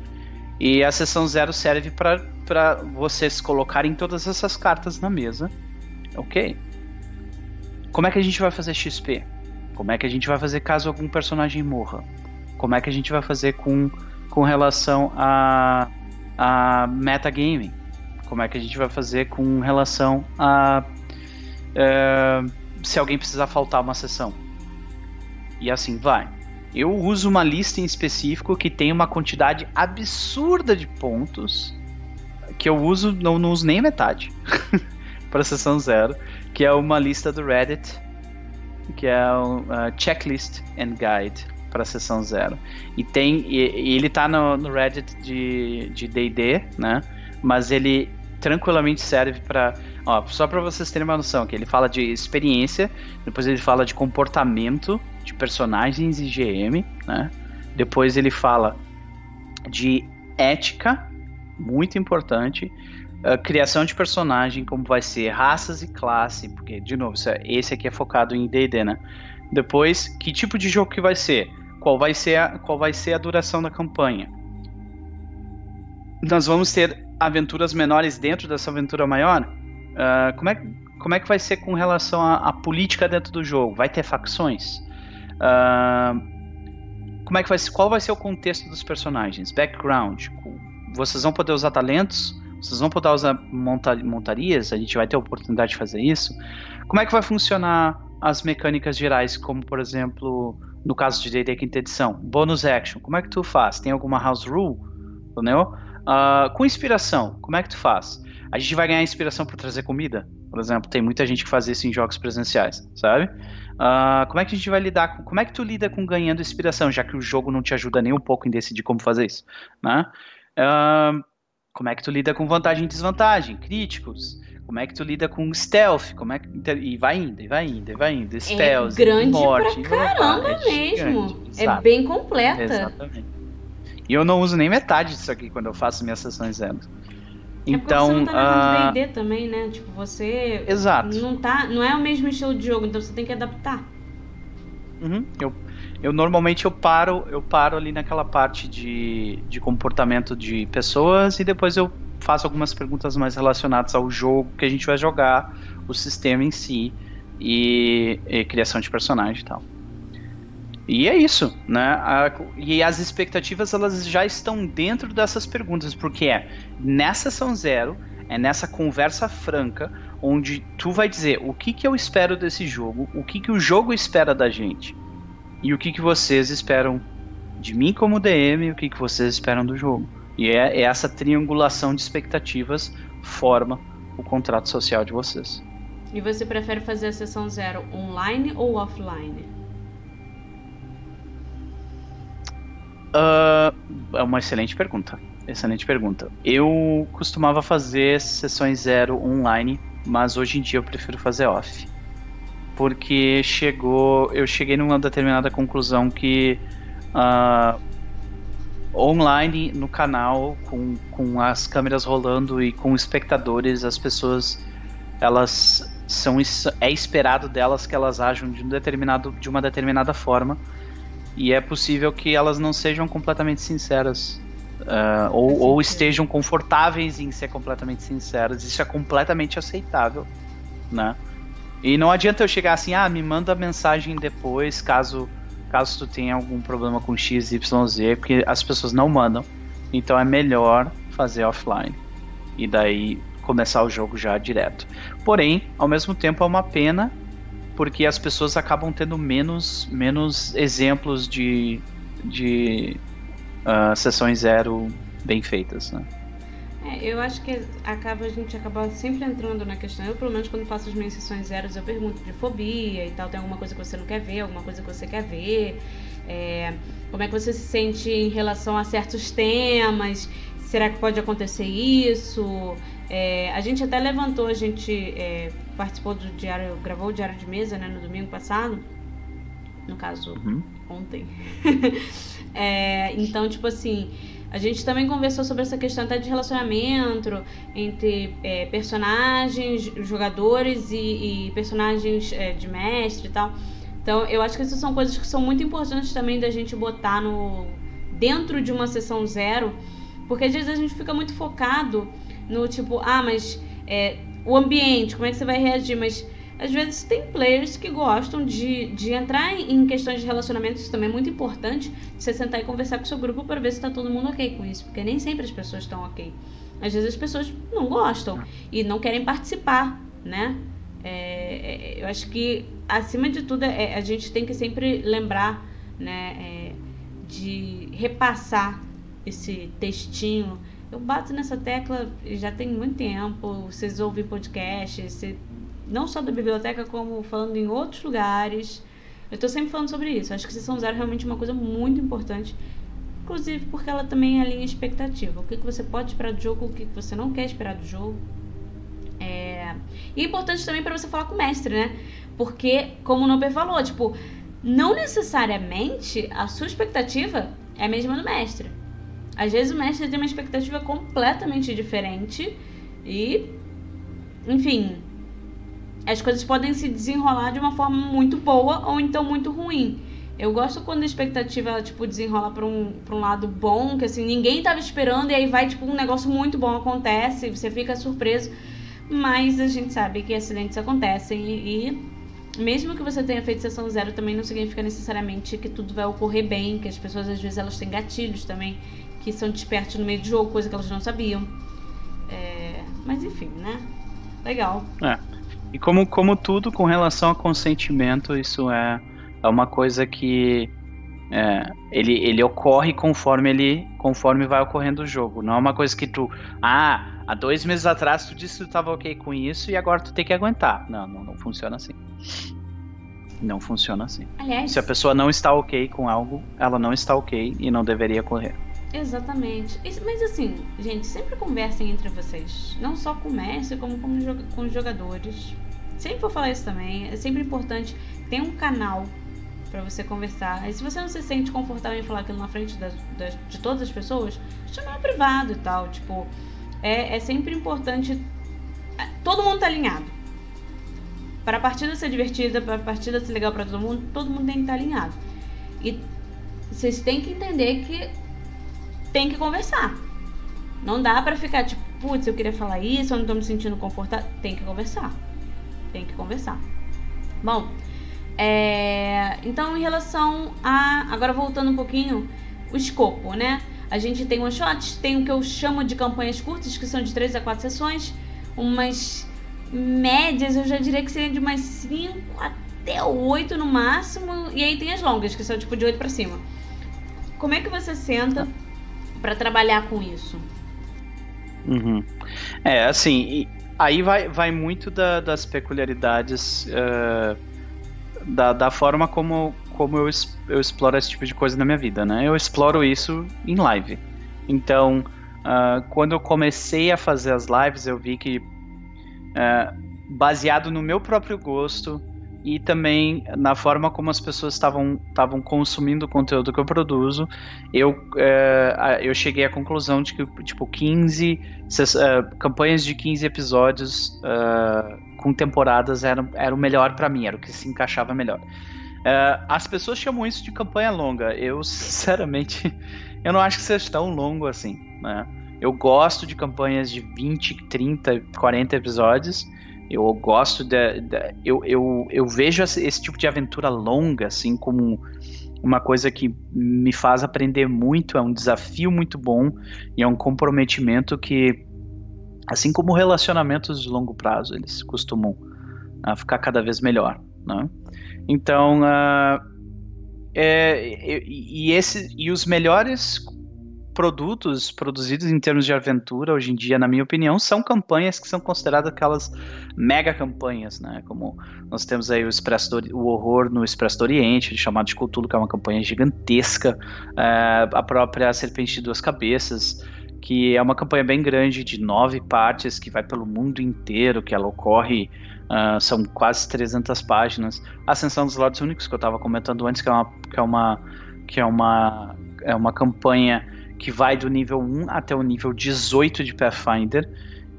E a sessão zero serve para vocês colocarem todas essas cartas na mesa, ok? Como é que a gente vai fazer XP? Como é que a gente vai fazer caso algum personagem morra? Como é que a gente vai fazer com, com relação a, a metagaming? Como é que a gente vai fazer com relação a uh, se alguém precisar faltar uma sessão? E assim vai. Eu uso uma lista em específico que tem uma quantidade absurda de pontos que eu uso, não, não uso nem metade para sessão zero, que é uma lista do Reddit, que é o uh, Checklist and Guide para sessão zero. E tem e, e ele tá no, no Reddit de D&D, né? Mas ele tranquilamente serve para, só para vocês terem uma noção, que ele fala de experiência, depois ele fala de comportamento de personagens e GM, né? Depois ele fala de ética, muito importante, uh, criação de personagem, como vai ser raças e classe, porque de novo, é, esse aqui é focado em D&D, né? Depois, que tipo de jogo que vai ser? Qual vai ser a, qual vai ser a duração da campanha? Nós vamos ter aventuras menores dentro dessa aventura maior? Uh, como, é, como é que vai ser com relação à, política dentro do jogo? Vai ter facções? Uh, como é que vai ser, qual vai ser o contexto dos personagens? Background? Vocês vão poder usar talentos? Vocês vão poder usar monta montarias? A gente vai ter a oportunidade de fazer isso? Como é que vai funcionar as mecânicas gerais, como por exemplo, no caso de D&D quinta edição, bonus action? Como é que tu faz? Tem alguma house rule? Entendeu? Uh, com inspiração, como é que tu faz? A gente vai ganhar inspiração por trazer comida? Por exemplo, tem muita gente que faz isso em jogos presenciais, sabe? Uh, como é que a gente vai lidar com. Como é que tu lida com ganhando inspiração, já que o jogo não te ajuda nem um pouco em decidir como fazer isso? Né? Uh, como é que tu lida com vantagem e desvantagem? Críticos. Como é que tu lida com stealth? Como é que... E vai indo, e vai indo, e vai indo. Stealth, é grande morte, pra caramba é mesmo. Gigante, é bem completa. Exatamente. E eu não uso nem metade disso aqui quando eu faço minhas sessões zero. Então, é você não tá uh... D&D também, né? Tipo, você Exato. não tá, não é o mesmo estilo de jogo, então você tem que adaptar. Uhum. Eu, eu normalmente eu paro, eu paro ali naquela parte de, de comportamento de pessoas e depois eu faço algumas perguntas mais relacionadas ao jogo que a gente vai jogar, o sistema em si e, e criação de personagem e tal. E é isso, né? A, e as expectativas elas já estão dentro dessas perguntas, porque é nessa sessão zero, é nessa conversa franca, onde tu vai dizer o que, que eu espero desse jogo, o que, que o jogo espera da gente, e o que, que vocês esperam de mim como DM, e o que, que vocês esperam do jogo. E é, é essa triangulação de expectativas forma o contrato social de vocês. E você prefere fazer a sessão zero online ou offline? Uh, é uma excelente pergunta. Excelente pergunta. Eu costumava fazer sessões zero online, mas hoje em dia eu prefiro fazer off. Porque chegou. Eu cheguei numa determinada conclusão que uh, online no canal, com, com as câmeras rolando e com espectadores, as pessoas elas são é esperado delas que elas ajam de um determinado de uma determinada forma e é possível que elas não sejam completamente sinceras. Uh, ou, ou, estejam confortáveis em ser completamente sinceras. Isso é completamente aceitável, né? E não adianta eu chegar assim, ah, me manda mensagem depois, caso caso tu tenha algum problema com X, Y, Z, porque as pessoas não mandam. Então é melhor fazer offline. E daí começar o jogo já direto. Porém, ao mesmo tempo é uma pena porque as pessoas acabam tendo menos, menos exemplos de, de uh, sessões zero bem feitas, né? É, eu acho que acaba a gente acaba sempre entrando na questão. Eu, pelo menos, quando faço as minhas sessões zeros, eu pergunto de fobia e tal. Tem alguma coisa que você não quer ver, alguma coisa que você quer ver. É, como é que você se sente em relação a certos temas? Será que pode acontecer isso? É, a gente até levantou, a gente é, participou do diário, gravou o diário de mesa, né, no domingo passado. No caso, uhum. ontem. é, então, tipo assim, a gente também conversou sobre essa questão até de relacionamento entre é, personagens, jogadores e, e personagens é, de mestre e tal. Então, eu acho que essas são coisas que são muito importantes também da gente botar no dentro de uma sessão zero, porque às vezes a gente fica muito focado no tipo, ah, mas é, o ambiente, como é que você vai reagir? Mas às vezes tem players que gostam de, de entrar em questões de relacionamento, isso também é muito importante, você sentar e conversar com seu grupo para ver se está todo mundo ok com isso, porque nem sempre as pessoas estão ok. Às vezes as pessoas não gostam e não querem participar, né? É, é, eu acho que, acima de tudo, é, a gente tem que sempre lembrar, né? É, de repassar esse textinho. Eu bato nessa tecla já tem muito tempo. Vocês ouvem podcasts, não só da biblioteca, como falando em outros lugares. Eu estou sempre falando sobre isso. Acho que Sessão Zero é realmente uma coisa muito importante. Inclusive porque ela também alinha expectativa. O que, que você pode esperar do jogo, o que, que você não quer esperar do jogo. É... E é importante também para você falar com o mestre, né? Porque, como o Nober falou, tipo, não necessariamente a sua expectativa é a mesma do mestre. Às vezes o mestre tem uma expectativa completamente diferente e, enfim, as coisas podem se desenrolar de uma forma muito boa ou então muito ruim. Eu gosto quando a expectativa ela, tipo, desenrola pra um, pra um lado bom, que assim, ninguém tava esperando e aí vai, tipo, um negócio muito bom acontece, você fica surpreso. Mas a gente sabe que acidentes acontecem e, e mesmo que você tenha feito sessão zero, também não significa necessariamente que tudo vai ocorrer bem, que as pessoas às vezes elas têm gatilhos também, que são despertos no meio do jogo, coisa que elas não sabiam. É, mas enfim, né? Legal. É. E como, como tudo com relação a consentimento, isso é, é uma coisa que é, ele, ele ocorre conforme ele conforme vai ocorrendo o jogo. Não é uma coisa que tu. Ah, há dois meses atrás tu disse que tu estava ok com isso e agora tu tem que aguentar. Não, não, não funciona assim. Não funciona assim. Aliás, Se a pessoa não está ok com algo, ela não está ok e não deveria correr. Exatamente. Mas assim, gente, sempre conversem entre vocês. Não só com o mestre, como com, os jogadores. Sempre vou falar isso também. É sempre importante ter um canal para você conversar. E se você não se sente confortável em falar aquilo na frente de todas as pessoas, chama no privado e tal. Tipo, é, é sempre importante. É, todo mundo tá alinhado. Para a partida ser divertida, para a partida ser legal para todo mundo, todo mundo tem que estar tá alinhado. E vocês têm que entender que tem que conversar. Não dá para ficar tipo, putz, eu queria falar isso, eu não tô me sentindo confortável. Tem que conversar. Tem que conversar. Bom, é... então em relação a. Agora voltando um pouquinho, o escopo, né? A gente tem one shots, tem o que eu chamo de campanhas curtas, que são de 3 a 4 sessões, umas médias, eu já diria que seriam de umas 5 até 8 no máximo, e aí tem as longas, que são tipo de 8 para cima. Como é que você senta para trabalhar com isso? Uhum. É, assim, aí vai, vai muito da, das peculiaridades uh, da, da forma como, como eu, eu exploro esse tipo de coisa na minha vida, né? Eu exploro isso em live. Então, uh, quando eu comecei a fazer as lives, eu vi que, uh, baseado no meu próprio gosto, e também na forma como as pessoas estavam estavam consumindo o conteúdo que eu produzo, eu, é, eu cheguei à conclusão de que tipo 15 uh, campanhas de 15 episódios uh, com temporadas era, era o melhor para mim, era o que se encaixava melhor. Uh, as pessoas chamam isso de campanha longa. Eu, sinceramente, eu não acho que seja tão longo assim. Né? Eu gosto de campanhas de 20, 30, 40 episódios. Eu gosto de eu, eu, eu vejo esse, tipo de aventura longa assim como uma coisa que me faz aprender muito, é um desafio muito bom e é um comprometimento que assim como relacionamentos de longo prazo, eles costumam uh, ficar cada vez melhor, né? Então, uh, é, e, esse, e os melhores produtos produzidos em termos de aventura hoje em dia, na minha opinião, são campanhas que são consideradas aquelas mega campanhas, né? Como nós temos aí o, Expresso do, o horror no Expresso do Oriente, chamado de Cthulhu, que é uma campanha gigantesca, uh, a própria Serpente de Duas Cabeças, que é uma campanha bem grande de nove partes que vai pelo mundo inteiro, que ela ocorre Uh, são quase 300 páginas. Ascensão dos Lordes Únicos, que eu estava comentando antes, que é uma, que é uma, que é uma, é uma campanha que vai do nível 1 até o nível 18 de Pathfinder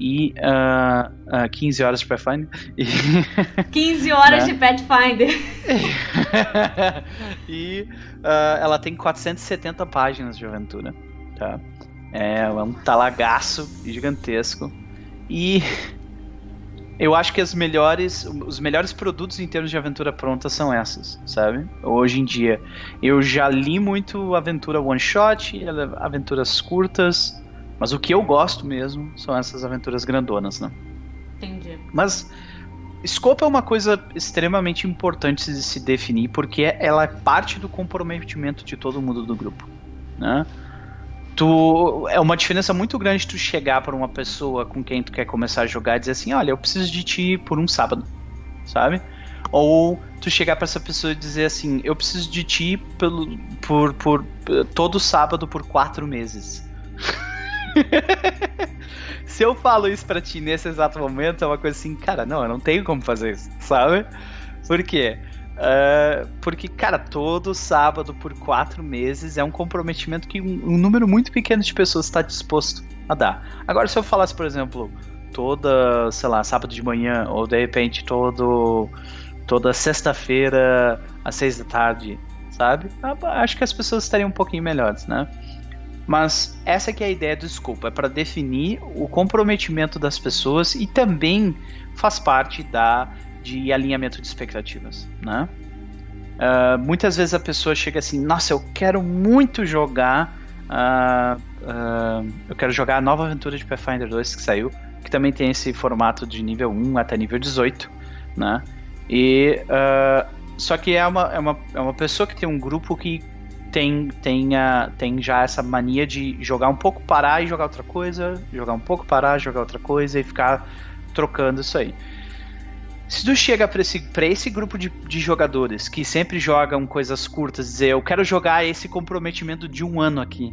e uh, uh, 15 horas de Pathfinder. E 15 horas né? de Pathfinder. e uh, ela tem 470 páginas de aventura. Tá? É, é um talagaço gigantesco. E eu acho que as melhores, os melhores produtos em termos de aventura pronta são essas, sabe? Hoje em dia. Eu já li muito aventura one shot, aventuras curtas, mas o que eu gosto mesmo são essas aventuras grandonas, né? Entendi. Mas Escopo é uma coisa extremamente importante de se definir, porque ela é parte do comprometimento de todo mundo do grupo. Né? Tu, é uma diferença muito grande tu chegar para uma pessoa com quem tu quer começar a jogar e dizer assim, olha, eu preciso de ti por um sábado, sabe? Ou tu chegar para essa pessoa e dizer assim, eu preciso de ti pelo, por, por todo sábado por quatro meses. Se eu falo isso pra ti nesse exato momento, é uma coisa assim, cara, não, eu não tenho como fazer isso, sabe? Por quê? Uh, porque, cara, todo sábado por quatro meses é um comprometimento que um, um, número muito pequeno de pessoas está disposto a dar. Agora, se eu falasse, por exemplo, toda, sei lá, sábado de manhã, ou de repente todo, toda sexta-feira às seis da tarde, sabe? Acho que as pessoas estariam um pouquinho melhores, né? Mas essa que é a ideia do escopo, é para definir o comprometimento das pessoas e também faz parte da de alinhamento de expectativas, né? Uh, muitas vezes a pessoa chega assim, nossa, eu quero muito jogar, uh, uh, eu quero jogar a nova aventura de Pathfinder 2 que saiu, que também tem esse formato de nível 1 até nível 18, né? E só que é uma, é, uma, é uma pessoa que tem um grupo que tem, tem, a, tem já essa mania de jogar um pouco, parar e jogar outra coisa, jogar um pouco, parar, jogar outra coisa e ficar trocando isso aí. Se tu chega para esse, pra esse grupo de, de jogadores que sempre jogam coisas curtas, dizer eu quero jogar esse comprometimento de um ano aqui,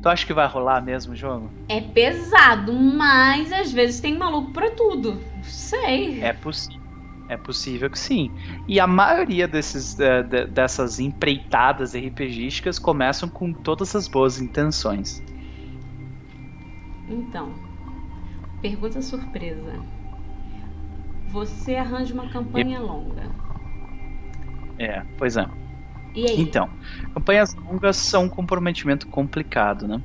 tu acha que vai rolar mesmo o jogo? É pesado, mas às vezes tem maluco para tudo. Sei. É possível. É possível que sim. E a maioria desses, uh, de, dessas empreitadas RPGísticas começam com todas as boas intenções. Então, pergunta surpresa. Você arranja uma campanha longa. É, pois é. Então, campanhas longas são um comprometimento complicado, né?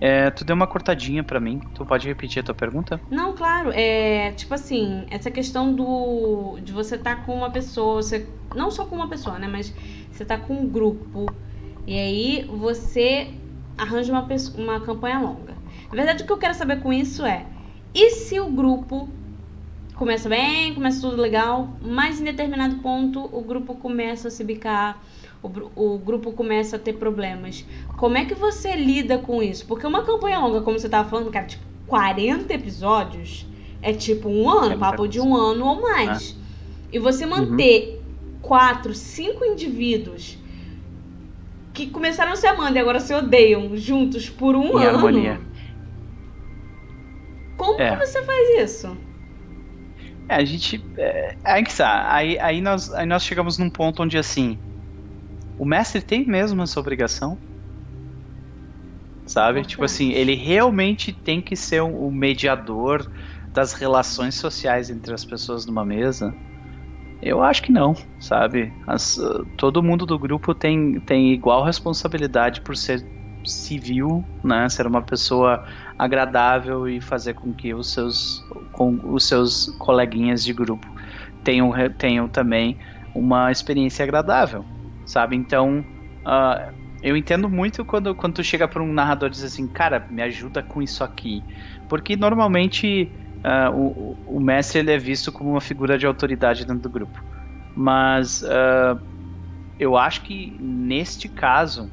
É, tu deu uma cortadinha para mim. Tu pode repetir a tua pergunta? Não, claro. É tipo assim, essa questão do de você estar tá com uma pessoa, você não só com uma pessoa, né, mas você tá com um grupo e aí você arranja uma uma campanha longa. Na verdade, o que eu quero saber com isso é: e se o grupo começa bem, começa tudo legal, mas em determinado ponto o grupo começa a se bicar o, o grupo começa a ter problemas. Como é que você lida com isso? Porque uma campanha longa, como você tava falando, cara, tipo, 40 episódios é tipo um ano, é papo de um ano ou mais. É. E você manter uhum. quatro, cinco indivíduos que começaram a se amando e agora se odeiam juntos por um em ano. Harmonia. Como é. que você faz isso? É, a gente. É, aí que está. Aí, aí, nós, aí nós chegamos num ponto onde assim o mestre tem mesmo essa obrigação? Sabe? Tipo assim, ele realmente tem que ser o mediador das relações sociais entre as pessoas numa mesa? Eu acho que não, sabe? As, todo mundo do grupo tem, tem igual responsabilidade por ser civil, né? Ser uma pessoa agradável e fazer com que os seus, com os seus coleguinhas de grupo tenham, tenham também uma experiência agradável sabe? Então, uh, eu entendo muito quando, quando tu chega para um narrador e diz assim, cara, me ajuda com isso aqui. Porque normalmente uh, o, o mestre ele é visto como uma figura de autoridade dentro do grupo. Mas uh, eu acho que neste caso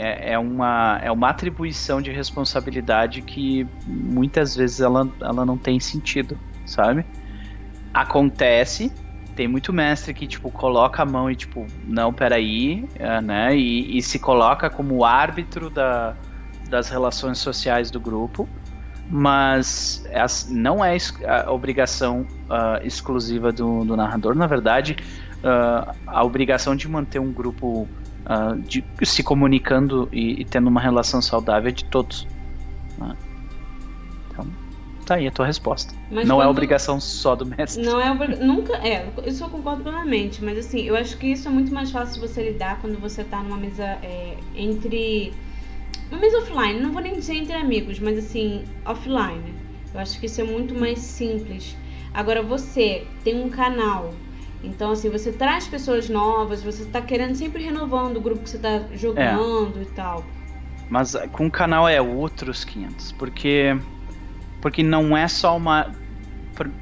é, é, uma, é uma atribuição de responsabilidade que muitas vezes ela, ela não tem sentido, sabe? Acontece, tem muito mestre que, tipo, coloca a mão e, tipo, não, peraí, uh, né? E, e, se coloca como árbitro da, das relações sociais do grupo, mas não é a obrigação uh, exclusiva do, do, narrador. Na verdade, uh, a obrigação de manter um grupo de, se comunicando e, e, tendo uma relação saudável de todos. Né? Então, tá aí a tua resposta. Mas não é quando... é obrigação só do mestre. Não é nunca é, isso eu concordo plenamente, mas assim, eu acho que isso é muito mais fácil de você lidar quando você tá numa mesa é, entre uma mesa offline, não vou nem dizer entre amigos, mas assim, offline. Eu acho que isso é muito mais simples. Agora você tem um canal então, assim, você traz pessoas novas, você está querendo sempre renovando o grupo que você está jogando é. e tal. Mas com o canal é outros 500, porque porque não é só uma.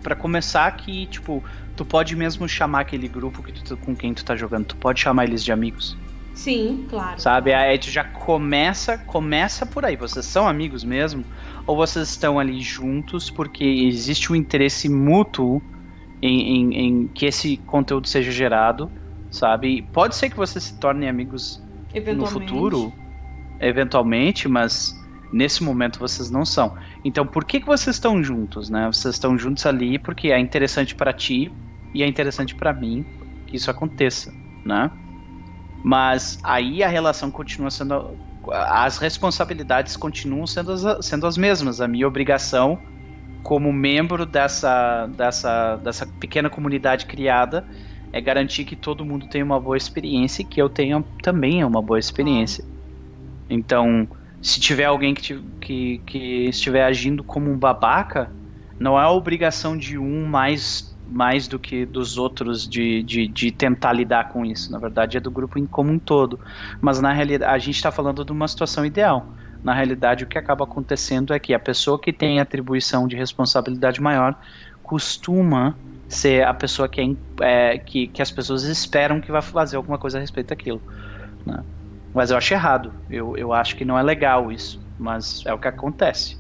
para começar que, tipo, tu pode mesmo chamar aquele grupo que tu, com quem tu tá jogando, tu pode chamar eles de amigos. Sim, claro. Sabe? Aí tu já começa, começa por aí. Vocês são amigos mesmo? Ou vocês estão ali juntos porque existe um interesse mútuo em, em, em que esse conteúdo seja gerado, sabe? Pode ser que vocês se tornem amigos no futuro, eventualmente, mas nesse momento vocês não são. Então, por que, que vocês estão juntos, né? Vocês estão juntos ali porque é interessante para ti e é interessante para mim que isso aconteça, né? Mas aí a relação continua sendo. As responsabilidades continuam sendo as, sendo as mesmas. A minha obrigação, como membro dessa, dessa, dessa pequena comunidade criada, é garantir que todo mundo tenha uma boa experiência e que eu tenha também uma boa experiência. Então, se tiver alguém que, que, que estiver agindo como um babaca, não é a obrigação de um mais mais do que dos outros de, de, de, tentar lidar com isso. Na verdade, é do grupo em como um todo. Mas na realidade, a gente está falando de uma situação ideal. Na realidade, o que acaba acontecendo é que a pessoa que tem atribuição de responsabilidade maior costuma ser a pessoa que, é, é, que, que as pessoas esperam que vai fazer alguma coisa a respeito daquilo. Né? Mas eu acho errado. Eu, eu acho que não é legal isso. Mas é o que acontece.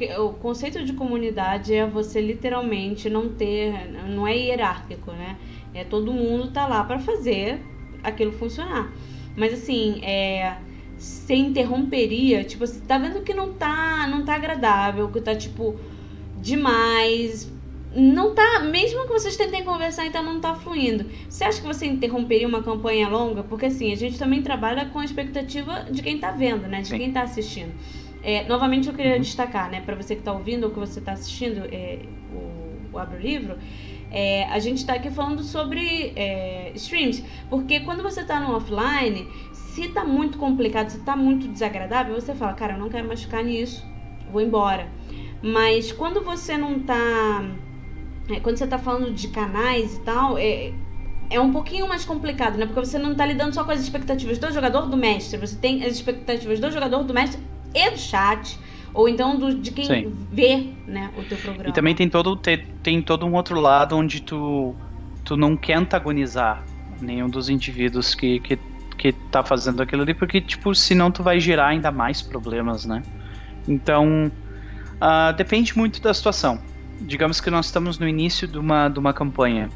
É, o conceito de comunidade é você literalmente não ter, não é hierárquico, né? É todo mundo tá lá para fazer aquilo funcionar. Mas assim, é, você interromperia, tipo, você tá vendo que não tá, não tá agradável, que tá tipo demais, não tá, mesmo que vocês tentem conversar, então não tá fluindo. Você acha que você interromperia uma campanha longa? Porque assim, a gente também trabalha com a expectativa de quem tá vendo, né? De Sim. quem tá assistindo. É, novamente eu queria uhum. destacar, né, para você que está ouvindo ou que você está assistindo é, o, o Abre o Livro, é, a gente está aqui falando sobre é, streams, porque quando você está no offline, se está muito complicado, se está muito desagradável, você fala, cara, eu não quero mais ficar nisso, vou embora. Mas quando você não está, é, quando você está falando de canais e tal, é, é um pouquinho mais complicado, né? Porque você não está lidando só com as expectativas do jogador do mestre, você tem as expectativas do jogador do mestre e do chat, ou então do, de quem Sim. vê né, o teu programa. E também tem todo, tem, tem todo um outro lado onde tu, tu não quer antagonizar nenhum dos indivíduos que, que, que tá fazendo aquilo ali, porque, tipo, senão tu vai gerar ainda mais problemas, né? Então, uh, depende muito da situação. Digamos que nós estamos no início de uma, de uma campanha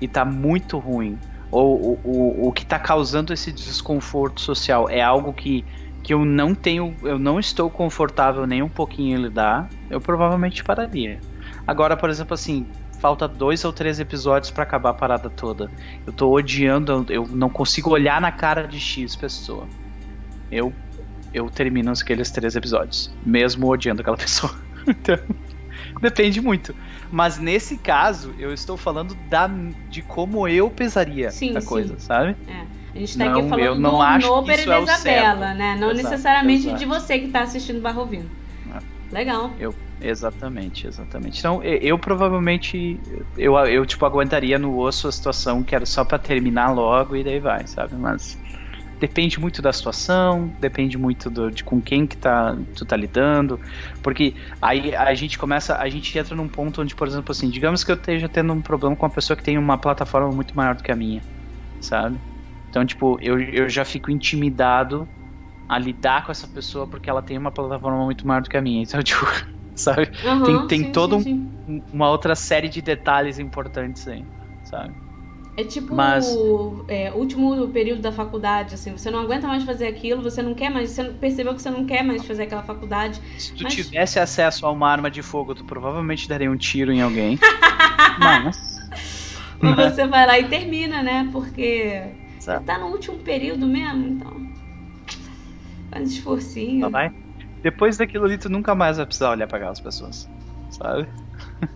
e tá muito ruim, ou o, o, que tá causando esse desconforto social é algo que que eu não tenho, eu não estou confortável nem um pouquinho em lidar, eu provavelmente pararia. Agora, por exemplo, assim, falta dois ou três episódios para acabar a parada toda. Eu tô odiando, eu não consigo olhar na cara de X pessoa. Eu eu termino aqueles três episódios, mesmo odiando aquela pessoa. então, depende muito. Mas nesse caso, eu estou falando da, de como eu pesaria sim, a coisa, sabe? É. A gente está aqui falando não do Noper e da Isabela, né? Não exato, necessariamente exato. de você que está assistindo Barrovino. É. Legal. Eu, exatamente, exatamente. Então, eu, provavelmente, eu, eu, tipo, aguentaria no osso a situação que era só para terminar logo e daí vai, sabe? Mas depende muito da situação, depende muito do, de com quem que tá, tu tá lidando, porque aí a gente começa, a gente entra num ponto onde, por exemplo, assim, digamos que eu esteja tendo um problema com uma pessoa que tem uma plataforma muito maior do que a minha, sabe? Então, tipo, eu, eu já fico intimidado a lidar com essa pessoa porque ela tem uma plataforma muito maior do que a minha. Então, tipo, sabe? Uhum, tem tem sim, toda um, uma outra série de detalhes importantes aí, sabe? É tipo Mas... o é, último período da faculdade, assim, você não aguenta mais fazer aquilo, você não quer mais, você percebeu que você não quer mais fazer aquela faculdade. Se tu mas... tivesse acesso a uma arma de fogo, tu provavelmente daria um tiro em alguém. mas... mas você vai lá e termina, né? Porque você tá no último período mesmo, então. Faz esforcinho. Tá vai. Depois daquilo ali, tu nunca mais vai precisar olhar pra aquelas pessoas. Sabe?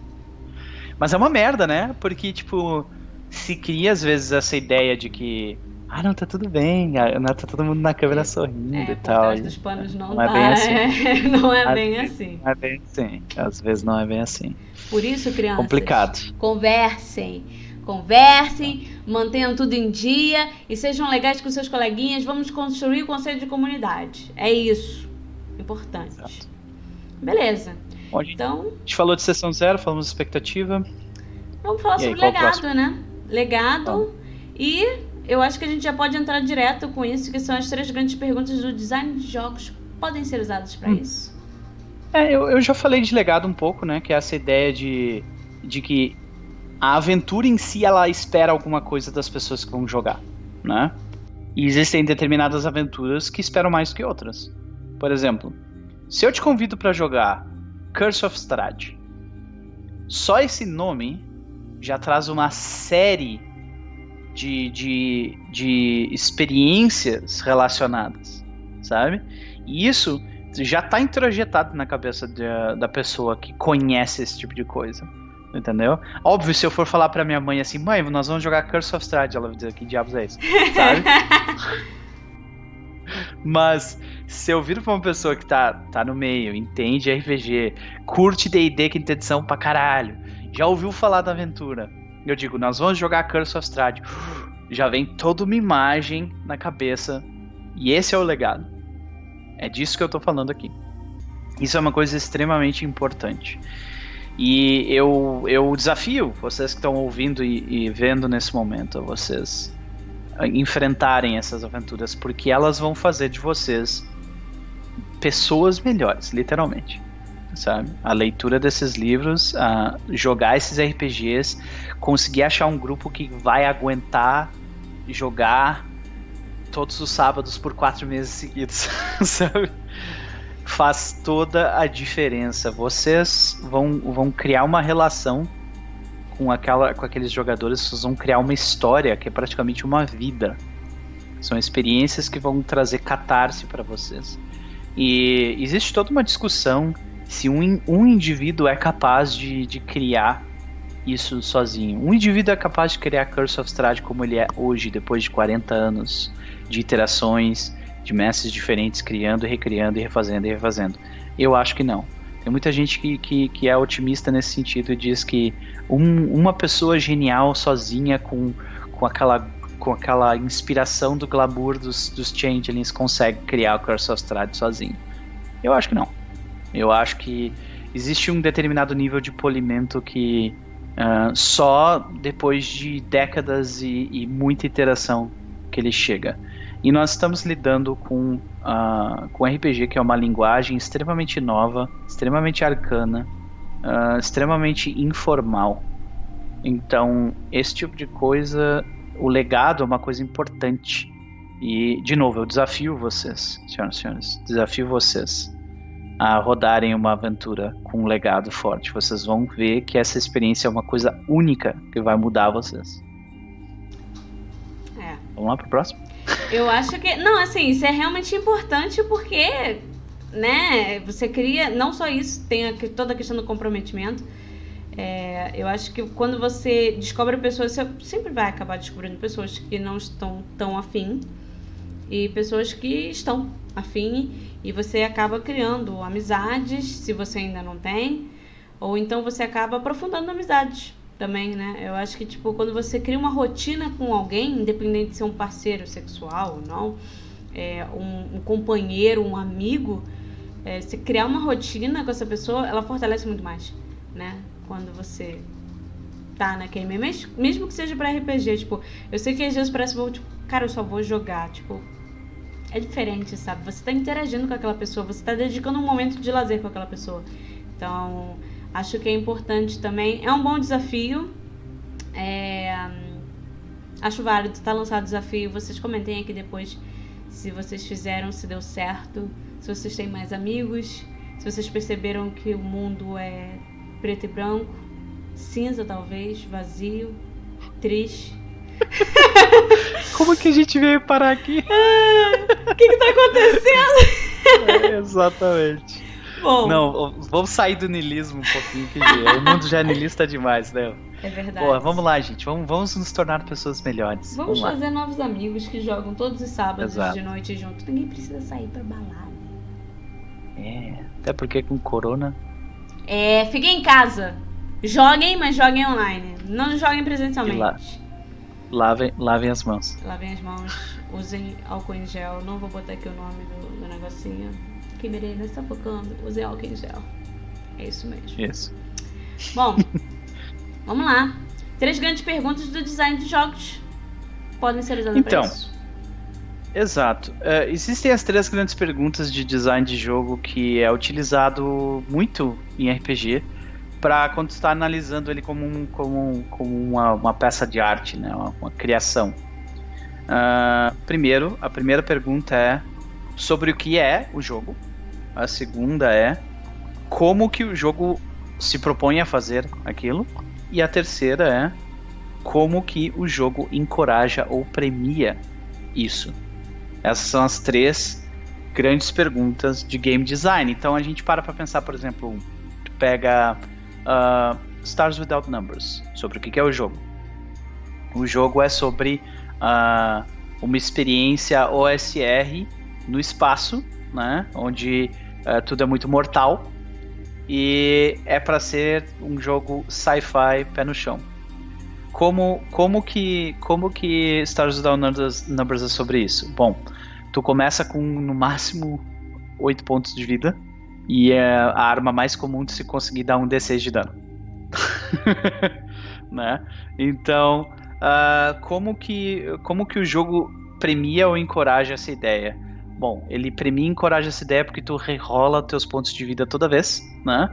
Mas é uma merda, né? Porque, tipo, se cria às vezes essa ideia de que. Ah, não, tá tudo bem. Ah, não, tá todo mundo na câmera sorrindo é, e tal. Dos panos não, não é bem assim. É, não é bem assim. Não é bem assim. Às vezes não é bem assim. Por isso, crianças. Complicado. Conversem Conversem, mantenham tudo em dia e sejam legais com seus coleguinhas. Vamos construir o conceito de comunidade. É isso. Importante. Exato. Beleza. Bom, a gente, então, a gente falou de sessão zero, falamos de expectativa. Vamos falar e sobre aí, legado, né? Legado e eu acho que a gente já pode entrar direto com isso, que são as três grandes perguntas do design de jogos podem ser usadas para hum. isso. É, eu, eu já falei de legado um pouco, né? Que é essa ideia de, de que a aventura em si ela espera alguma coisa das pessoas que vão jogar, né? E existem determinadas aventuras que esperam mais que outras. Por exemplo, se eu te convido para jogar Curse of Strahd, só esse nome já traz uma série de, de, de experiências relacionadas, sabe? E isso já está introjetado na cabeça de, da pessoa que conhece esse tipo de coisa. Entendeu? Óbvio, se eu for falar pra minha mãe assim, mãe, nós vamos jogar Curse of Strahd, ela vai dizer, que diabos é isso? Sabe? Mas se eu vir pra uma pessoa que tá, tá no meio, entende RPG, curte D&D quinta edição pra caralho, já ouviu falar da aventura, eu digo, nós vamos jogar Curse of Strahd, já vem toda uma imagem na cabeça e esse é o legado. É disso que eu tô falando aqui. Isso é uma coisa extremamente importante. E eu, eu desafio vocês que estão ouvindo e, e vendo nesse momento, vocês enfrentarem essas aventuras, porque elas vão fazer de vocês pessoas melhores, literalmente. Sabe? A leitura desses livros, a jogar esses RPGs, conseguir achar um grupo que vai aguentar jogar todos os sábados por quatro meses seguidos, sabe? faz toda a diferença. Vocês vão, vão criar uma relação com, aquela, com aqueles jogadores, vocês vão criar uma história que é praticamente uma vida. São experiências que vão trazer catarse para vocês. E existe toda uma discussão se um, um indivíduo é capaz de, de criar isso sozinho. Um indivíduo é capaz de criar Curse of Strahd como ele é hoje, depois de 40 anos de iterações, de mestres diferentes criando, recriando e refazendo e refazendo. Eu acho que não. Tem muita gente que, que, que é otimista nesse sentido e diz que um, uma pessoa genial sozinha com, com, aquela, com aquela inspiração do glamour dos, dos changelings consegue criar o Curse of Strahd sozinho. Eu acho que não. Eu acho que existe um determinado nível de polimento que uh, só depois de décadas e, e muita interação que ele chega. E nós estamos lidando com, uh, com RPG, que é uma linguagem extremamente nova, extremamente arcana, uh, extremamente informal. Então, esse tipo de coisa, o legado é uma coisa importante. E, de novo, eu desafio vocês, senhoras e senhores, desafio vocês a rodarem uma aventura com um legado forte. Vocês vão ver que essa experiência é uma coisa única que vai mudar vocês. É. Vamos lá pro próximo? Eu acho que. Não, assim, isso é realmente importante porque, né, você cria. Não só isso, tem a, toda a questão do comprometimento. É, eu acho que quando você descobre pessoas, você sempre vai acabar descobrindo pessoas que não estão tão afim e pessoas que estão afim e você acaba criando amizades, se você ainda não tem, ou então você acaba aprofundando amizades também, né? Eu acho que, tipo, quando você cria uma rotina com alguém, independente de ser um parceiro sexual ou não, é, um, um companheiro, um amigo, é, criar uma rotina com essa pessoa, ela fortalece muito mais, né? Quando você tá naquele mesmo, mesmo que seja para RPG, tipo, eu sei que às vezes parece, tipo, cara, eu só vou jogar, tipo, é diferente, sabe? Você tá interagindo com aquela pessoa, você tá dedicando um momento de lazer com aquela pessoa. Então, Acho que é importante também. É um bom desafio. É, acho válido tá lançado o desafio. Vocês comentem aqui depois se vocês fizeram, se deu certo, se vocês têm mais amigos, se vocês perceberam que o mundo é preto e branco, cinza talvez, vazio, triste. Como que a gente veio parar aqui? O que, que tá acontecendo? É, exatamente. Bom. Não, vamos sair do nilismo um pouquinho, que o mundo já é nilista demais, né? É verdade. Pô, vamos lá, gente. Vamos, vamos nos tornar pessoas melhores. Vamos, vamos fazer novos amigos que jogam todos os sábados Exato. de noite junto. Ninguém precisa sair pra balada. É, até porque com corona. É, fiquem em casa. Joguem, mas joguem online. Não joguem presencialmente. Lá, lavem, lavem as mãos. Lavem as mãos. Usem álcool em gel. Não vou botar aqui o nome do, do negocinho. Kimerei está focando, use álcool em gel. É isso mesmo. Isso. Bom, vamos lá. Três grandes perguntas do design de jogos podem ser usadas Então, para isso. Exato. É, existem as três grandes perguntas de design de jogo que é utilizado muito em RPG para quando está analisando ele como, um, como, como uma, uma, peça de arte, né? uma, uma criação. Uh, primeiro, a primeira pergunta é sobre o que é o jogo. A segunda é como que o jogo se propõe a fazer aquilo. E a terceira é como que o jogo encoraja ou premia isso. Essas são as três grandes perguntas de game design. Então a gente para para pensar, por exemplo, pega uh, Stars Without Numbers, sobre o que é o jogo. O jogo é sobre uh, uma experiência OSR no espaço, né, onde uh, tudo é muito mortal e é para ser um jogo sci-fi pé no chão. Como, como que como que Stars Numbers, Numbers é sobre isso? Bom, tu começa com no máximo 8 pontos de vida e é a arma mais comum de se conseguir dar um D6 de dano. né? Então, uh, como que como que o jogo premia ou encoraja essa ideia? Bom, ele premia e encoraja essa ideia porque tu rerola teus pontos de vida toda vez, né?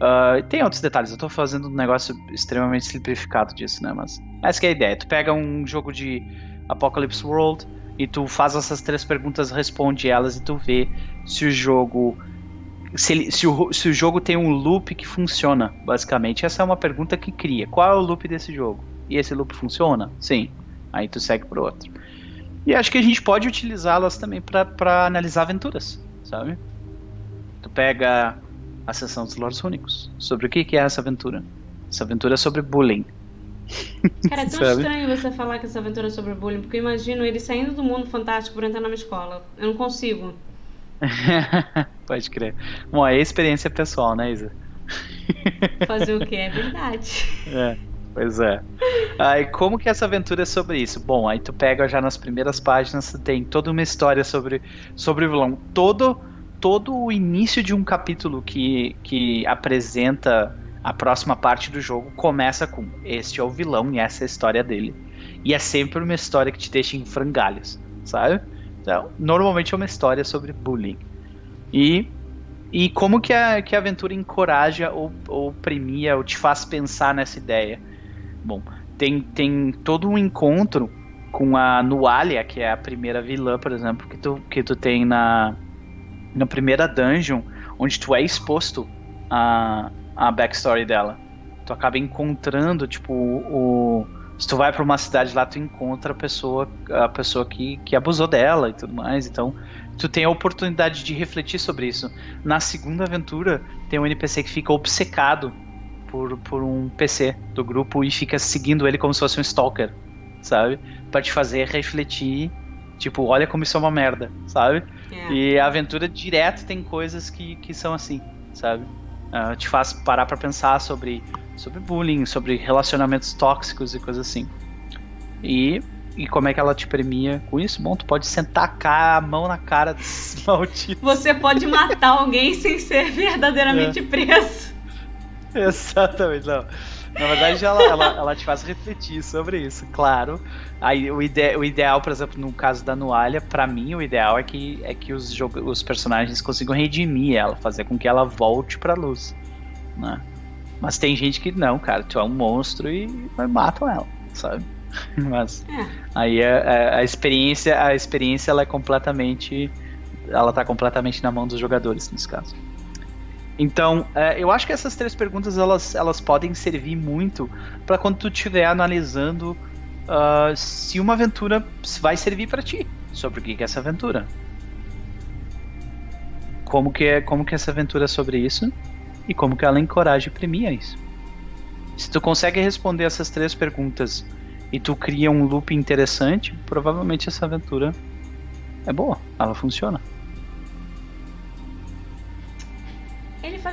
Uh, tem outros detalhes, eu tô fazendo um negócio extremamente simplificado disso, né? Mas essa é a ideia. Tu pega um jogo de Apocalypse World e tu faz essas três perguntas, responde elas e tu vê se o jogo. Se, ele, se, o, se o jogo tem um loop que funciona, basicamente. Essa é uma pergunta que cria. Qual é o loop desse jogo? E esse loop funciona? Sim. Aí tu segue pro outro. E acho que a gente pode utilizá-las também para analisar aventuras, sabe? Tu pega a sessão dos Lords Únicos. Sobre o que, que é essa aventura? Essa aventura é sobre bullying. Cara, é tão estranho você falar que essa aventura é sobre bullying, porque eu imagino ele saindo do mundo fantástico por entrar numa escola. Eu não consigo. Pode crer. Bom, é experiência pessoal, né, Isa? Fazer o que? É verdade. É. Pois é. Aí, como que essa aventura é sobre isso? Bom, aí tu pega já nas primeiras páginas, tem toda uma história sobre, sobre o vilão. Todo, todo o início de um capítulo que, que apresenta a próxima parte do jogo começa com este é o vilão e essa é a história dele. E é sempre uma história que te deixa em frangalhos, sabe? Então, normalmente é uma história sobre bullying. E e como que a, que a aventura encoraja ou, ou premia ou te faz pensar nessa ideia? Bom, tem, tem todo um encontro com a Nualia, que é a primeira vilã, por exemplo, que tu, que tu tem na, na primeira dungeon, onde tu é exposto a, a backstory dela. Tu acaba encontrando, tipo, o. Se tu vai para uma cidade lá, tu encontra a pessoa, a pessoa que, que abusou dela e tudo mais. Então, tu tem a oportunidade de refletir sobre isso. Na segunda aventura, tem um NPC que fica obcecado por, por um PC do grupo e fica seguindo ele como se fosse um stalker, sabe? Pra te fazer refletir, tipo, olha como isso é uma merda, sabe? É. E a aventura direto tem coisas que, que são assim, sabe? Uh, te faz parar para pensar sobre, sobre bullying, sobre relacionamentos tóxicos e coisas assim. E, e como é que ela te premia com isso? Bom, tu pode sentar a mão na cara desse maldito. Você pode matar alguém sem ser verdadeiramente é. preso. Exatamente, não. Na verdade, ela, ela, ela te faz refletir sobre isso, claro. Aí, o, ide o ideal, por exemplo, no caso da Nualha, para mim, o ideal é que, é que os, os personagens consigam redimir ela, fazer com que ela volte pra luz. Né? Mas tem gente que não, cara, tu é um monstro e matam ela, sabe? Mas é. aí a, é, a, é, a, experiência, a experiência ela é completamente. Ela tá completamente na mão dos jogadores nesse caso. Então, é, eu acho que essas três perguntas elas, elas podem servir muito para quando tu estiver analisando uh, se uma aventura vai servir para ti, sobre o que é essa aventura. Como que, é, como que essa aventura é sobre isso e como que ela encoraja e premia isso. Se tu consegue responder essas três perguntas e tu cria um loop interessante, provavelmente essa aventura é boa, ela funciona.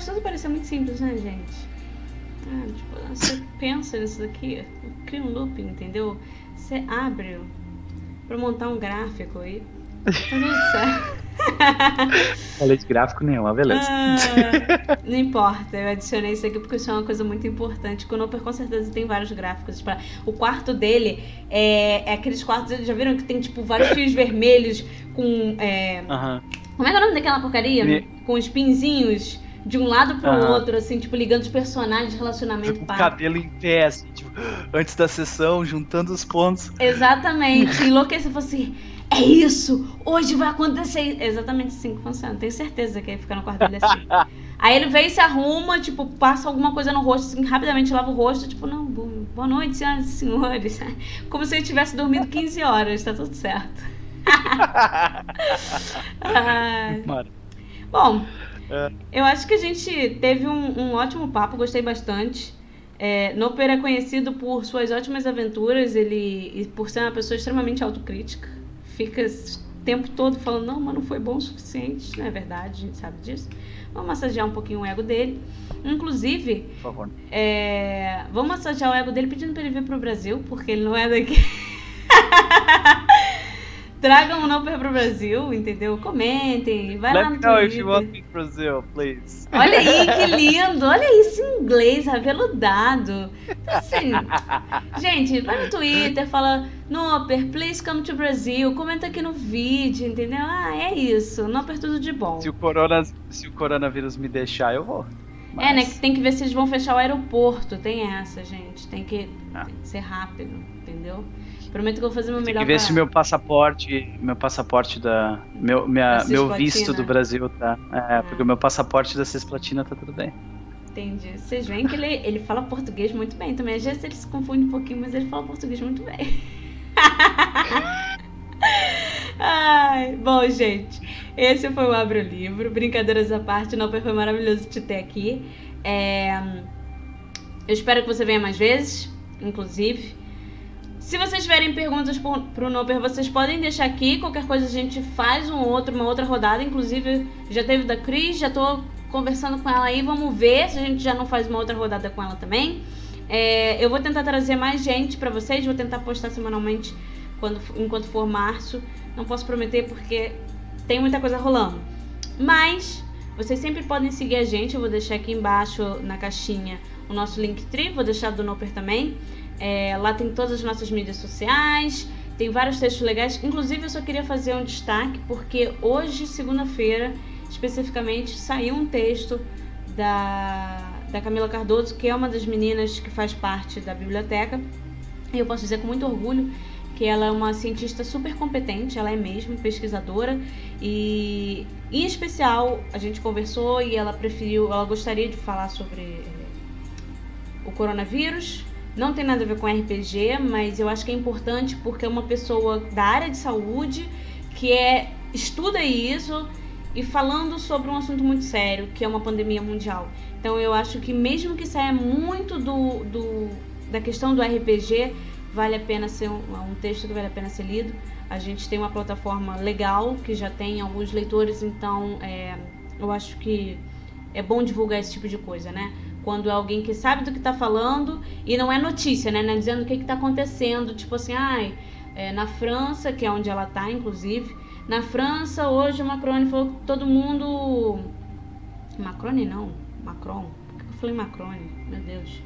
Tudo parecer muito simples, né, gente? Ah, tipo, você pensa nisso daqui, cria um loop, entendeu? Você abre para montar um gráfico e tá. Falei de gráfico nenhum, beleza. Ah, não importa, eu adicionei isso aqui porque isso é uma coisa muito importante. O Noper com certeza tem vários gráficos. Pra... O quarto dele é, é aqueles quartos, já viram que tem tipo vários fios vermelhos com. É... Uhum. Como é que é o nome daquela porcaria? E... Com os pinzinhos de um lado pro uhum. outro, assim, tipo, ligando os personagens, relacionamento. O cabelo em pé, assim, tipo, antes da sessão, juntando os pontos. Exatamente. Enlouquecer, assim, é isso! Hoje vai acontecer. Exatamente assim que funciona. Tenho certeza que ele fica no quarto dele assim. Aí ele vem, se arruma, tipo, passa alguma coisa no rosto, assim, rapidamente lava o rosto, tipo, não, boa noite, senhoras e senhores. Como se ele tivesse dormido 15 horas, tá tudo certo. Bom, é. Eu acho que a gente teve um, um ótimo papo, gostei bastante. É, Noper é conhecido por suas ótimas aventuras, ele e por ser uma pessoa extremamente autocrítica. Fica o tempo todo falando, não, mas não foi bom o suficiente. Não é verdade, a gente sabe disso. Vamos massagear um pouquinho o ego dele. Inclusive, por favor. É, vamos massagear o ego dele pedindo para ele vir pro Brasil, porque ele não é daqui. Tragam o Noper pro Brasil, entendeu? Comentem, vai Let lá no Twitter. if you want me Brazil, please. Olha aí, que lindo! Olha isso em inglês, aveludado. Então, assim, gente, vai no Twitter, fala Noper, please come to Brazil, comenta aqui no vídeo, entendeu? Ah, é isso, Noper tudo de bom. Se o, corona, se o coronavírus me deixar, eu vou. Mas... É, né? Tem que ver se eles vão fechar o aeroporto. Tem essa, gente. Tem que, ah. tem que ser rápido, entendeu? Prometo que eu vou fazer meu melhor. Tem que ver pra... se meu passaporte, meu passaporte da, meu, minha, meu visto do Brasil tá, é, ah. porque o meu passaporte da Cisplatina tá tudo bem. Entendi. Vocês veem que ele, ele fala português muito bem também. Às vezes ele se confunde um pouquinho, mas ele fala português muito bem. Ai, bom, gente, esse foi o Abre o Livro. Brincadeiras à parte, não foi maravilhoso te ter aqui. É... Eu espero que você venha mais vezes, inclusive. Se vocês tiverem perguntas pro Noper, vocês podem deixar aqui. Qualquer coisa a gente faz um outro, uma outra rodada. Inclusive, já teve da Cris, já tô conversando com ela aí. Vamos ver se a gente já não faz uma outra rodada com ela também. É, eu vou tentar trazer mais gente para vocês. Vou tentar postar semanalmente quando, enquanto for março. Não posso prometer porque tem muita coisa rolando. Mas vocês sempre podem seguir a gente. Eu vou deixar aqui embaixo na caixinha o nosso Linktree. Vou deixar do Noper também. É, lá tem todas as nossas mídias sociais, tem vários textos legais. Inclusive, eu só queria fazer um destaque porque hoje, segunda-feira, especificamente, saiu um texto da, da Camila Cardoso, que é uma das meninas que faz parte da biblioteca. E eu posso dizer com muito orgulho que ela é uma cientista super competente, ela é mesmo pesquisadora e em especial a gente conversou e ela preferiu, ela gostaria de falar sobre eh, o coronavírus, não tem nada a ver com RPG, mas eu acho que é importante porque é uma pessoa da área de saúde que é estuda isso e falando sobre um assunto muito sério, que é uma pandemia mundial. Então eu acho que mesmo que saia muito do, do da questão do RPG, vale a pena ser um, um texto que vale a pena ser lido. A gente tem uma plataforma legal que já tem alguns leitores, então é, eu acho que é bom divulgar esse tipo de coisa, né? Quando é alguém que sabe do que está falando e não é notícia, né? Não é dizendo o que está acontecendo. Tipo assim, ai, é, na França, que é onde ela está, inclusive, na França, hoje o Macron falou que todo mundo. Macron não, Macron. Por que eu falei Macron? Meu Deus.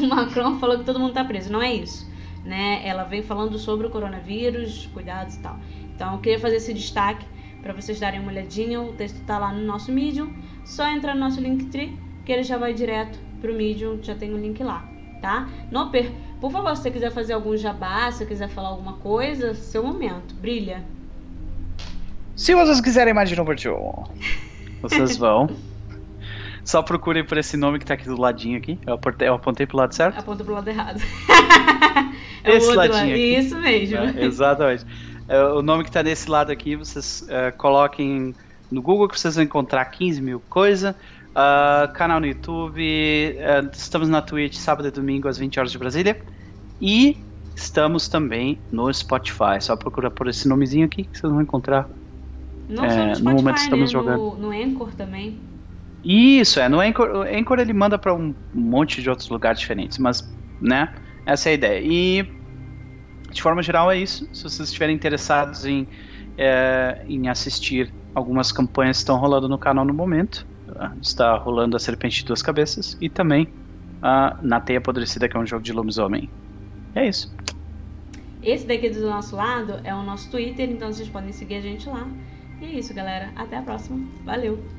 O Macron falou que todo mundo está preso. Não é isso. Né? Ela vem falando sobre o coronavírus, cuidados e tal. Então eu queria fazer esse destaque para vocês darem uma olhadinha. O texto está lá no nosso Medium. Só entrar no nosso Linktree que ele já vai direto pro Medium, já tem o um link lá, tá? Noper, por favor, se você quiser fazer algum jabá, se você quiser falar alguma coisa, seu momento, brilha. Se vocês quiserem mais de número vocês vão. Só procurem por esse nome que tá aqui do ladinho aqui. Eu apontei, eu apontei pro lado certo? Apontou pro lado errado. é esse ladinho aqui. Isso mesmo. É, exatamente. É, o nome que tá nesse lado aqui, vocês é, coloquem no Google que vocês vão encontrar 15 mil coisas. Uh, canal no YouTube, uh, estamos na Twitch sábado e domingo às 20 horas de Brasília. E estamos também no Spotify. Só procura por esse nomezinho aqui que vocês vão encontrar. Não é, só no, Spotify, no momento que estamos né? jogando. No, no Anchor também. Isso, é. No Anchor, o Anchor ele manda para um monte de outros lugares diferentes, mas, né? Essa é a ideia. E de forma geral é isso. Se vocês estiverem interessados em, é, em assistir algumas campanhas que estão rolando no canal no momento, está rolando a Serpente de Duas Cabeças e também a Na Teia Apodrecida, que é um jogo de lobisomem. É isso. Esse daqui do nosso lado é o nosso Twitter, então vocês podem seguir a gente lá. E é isso, galera. Até a próxima. Valeu!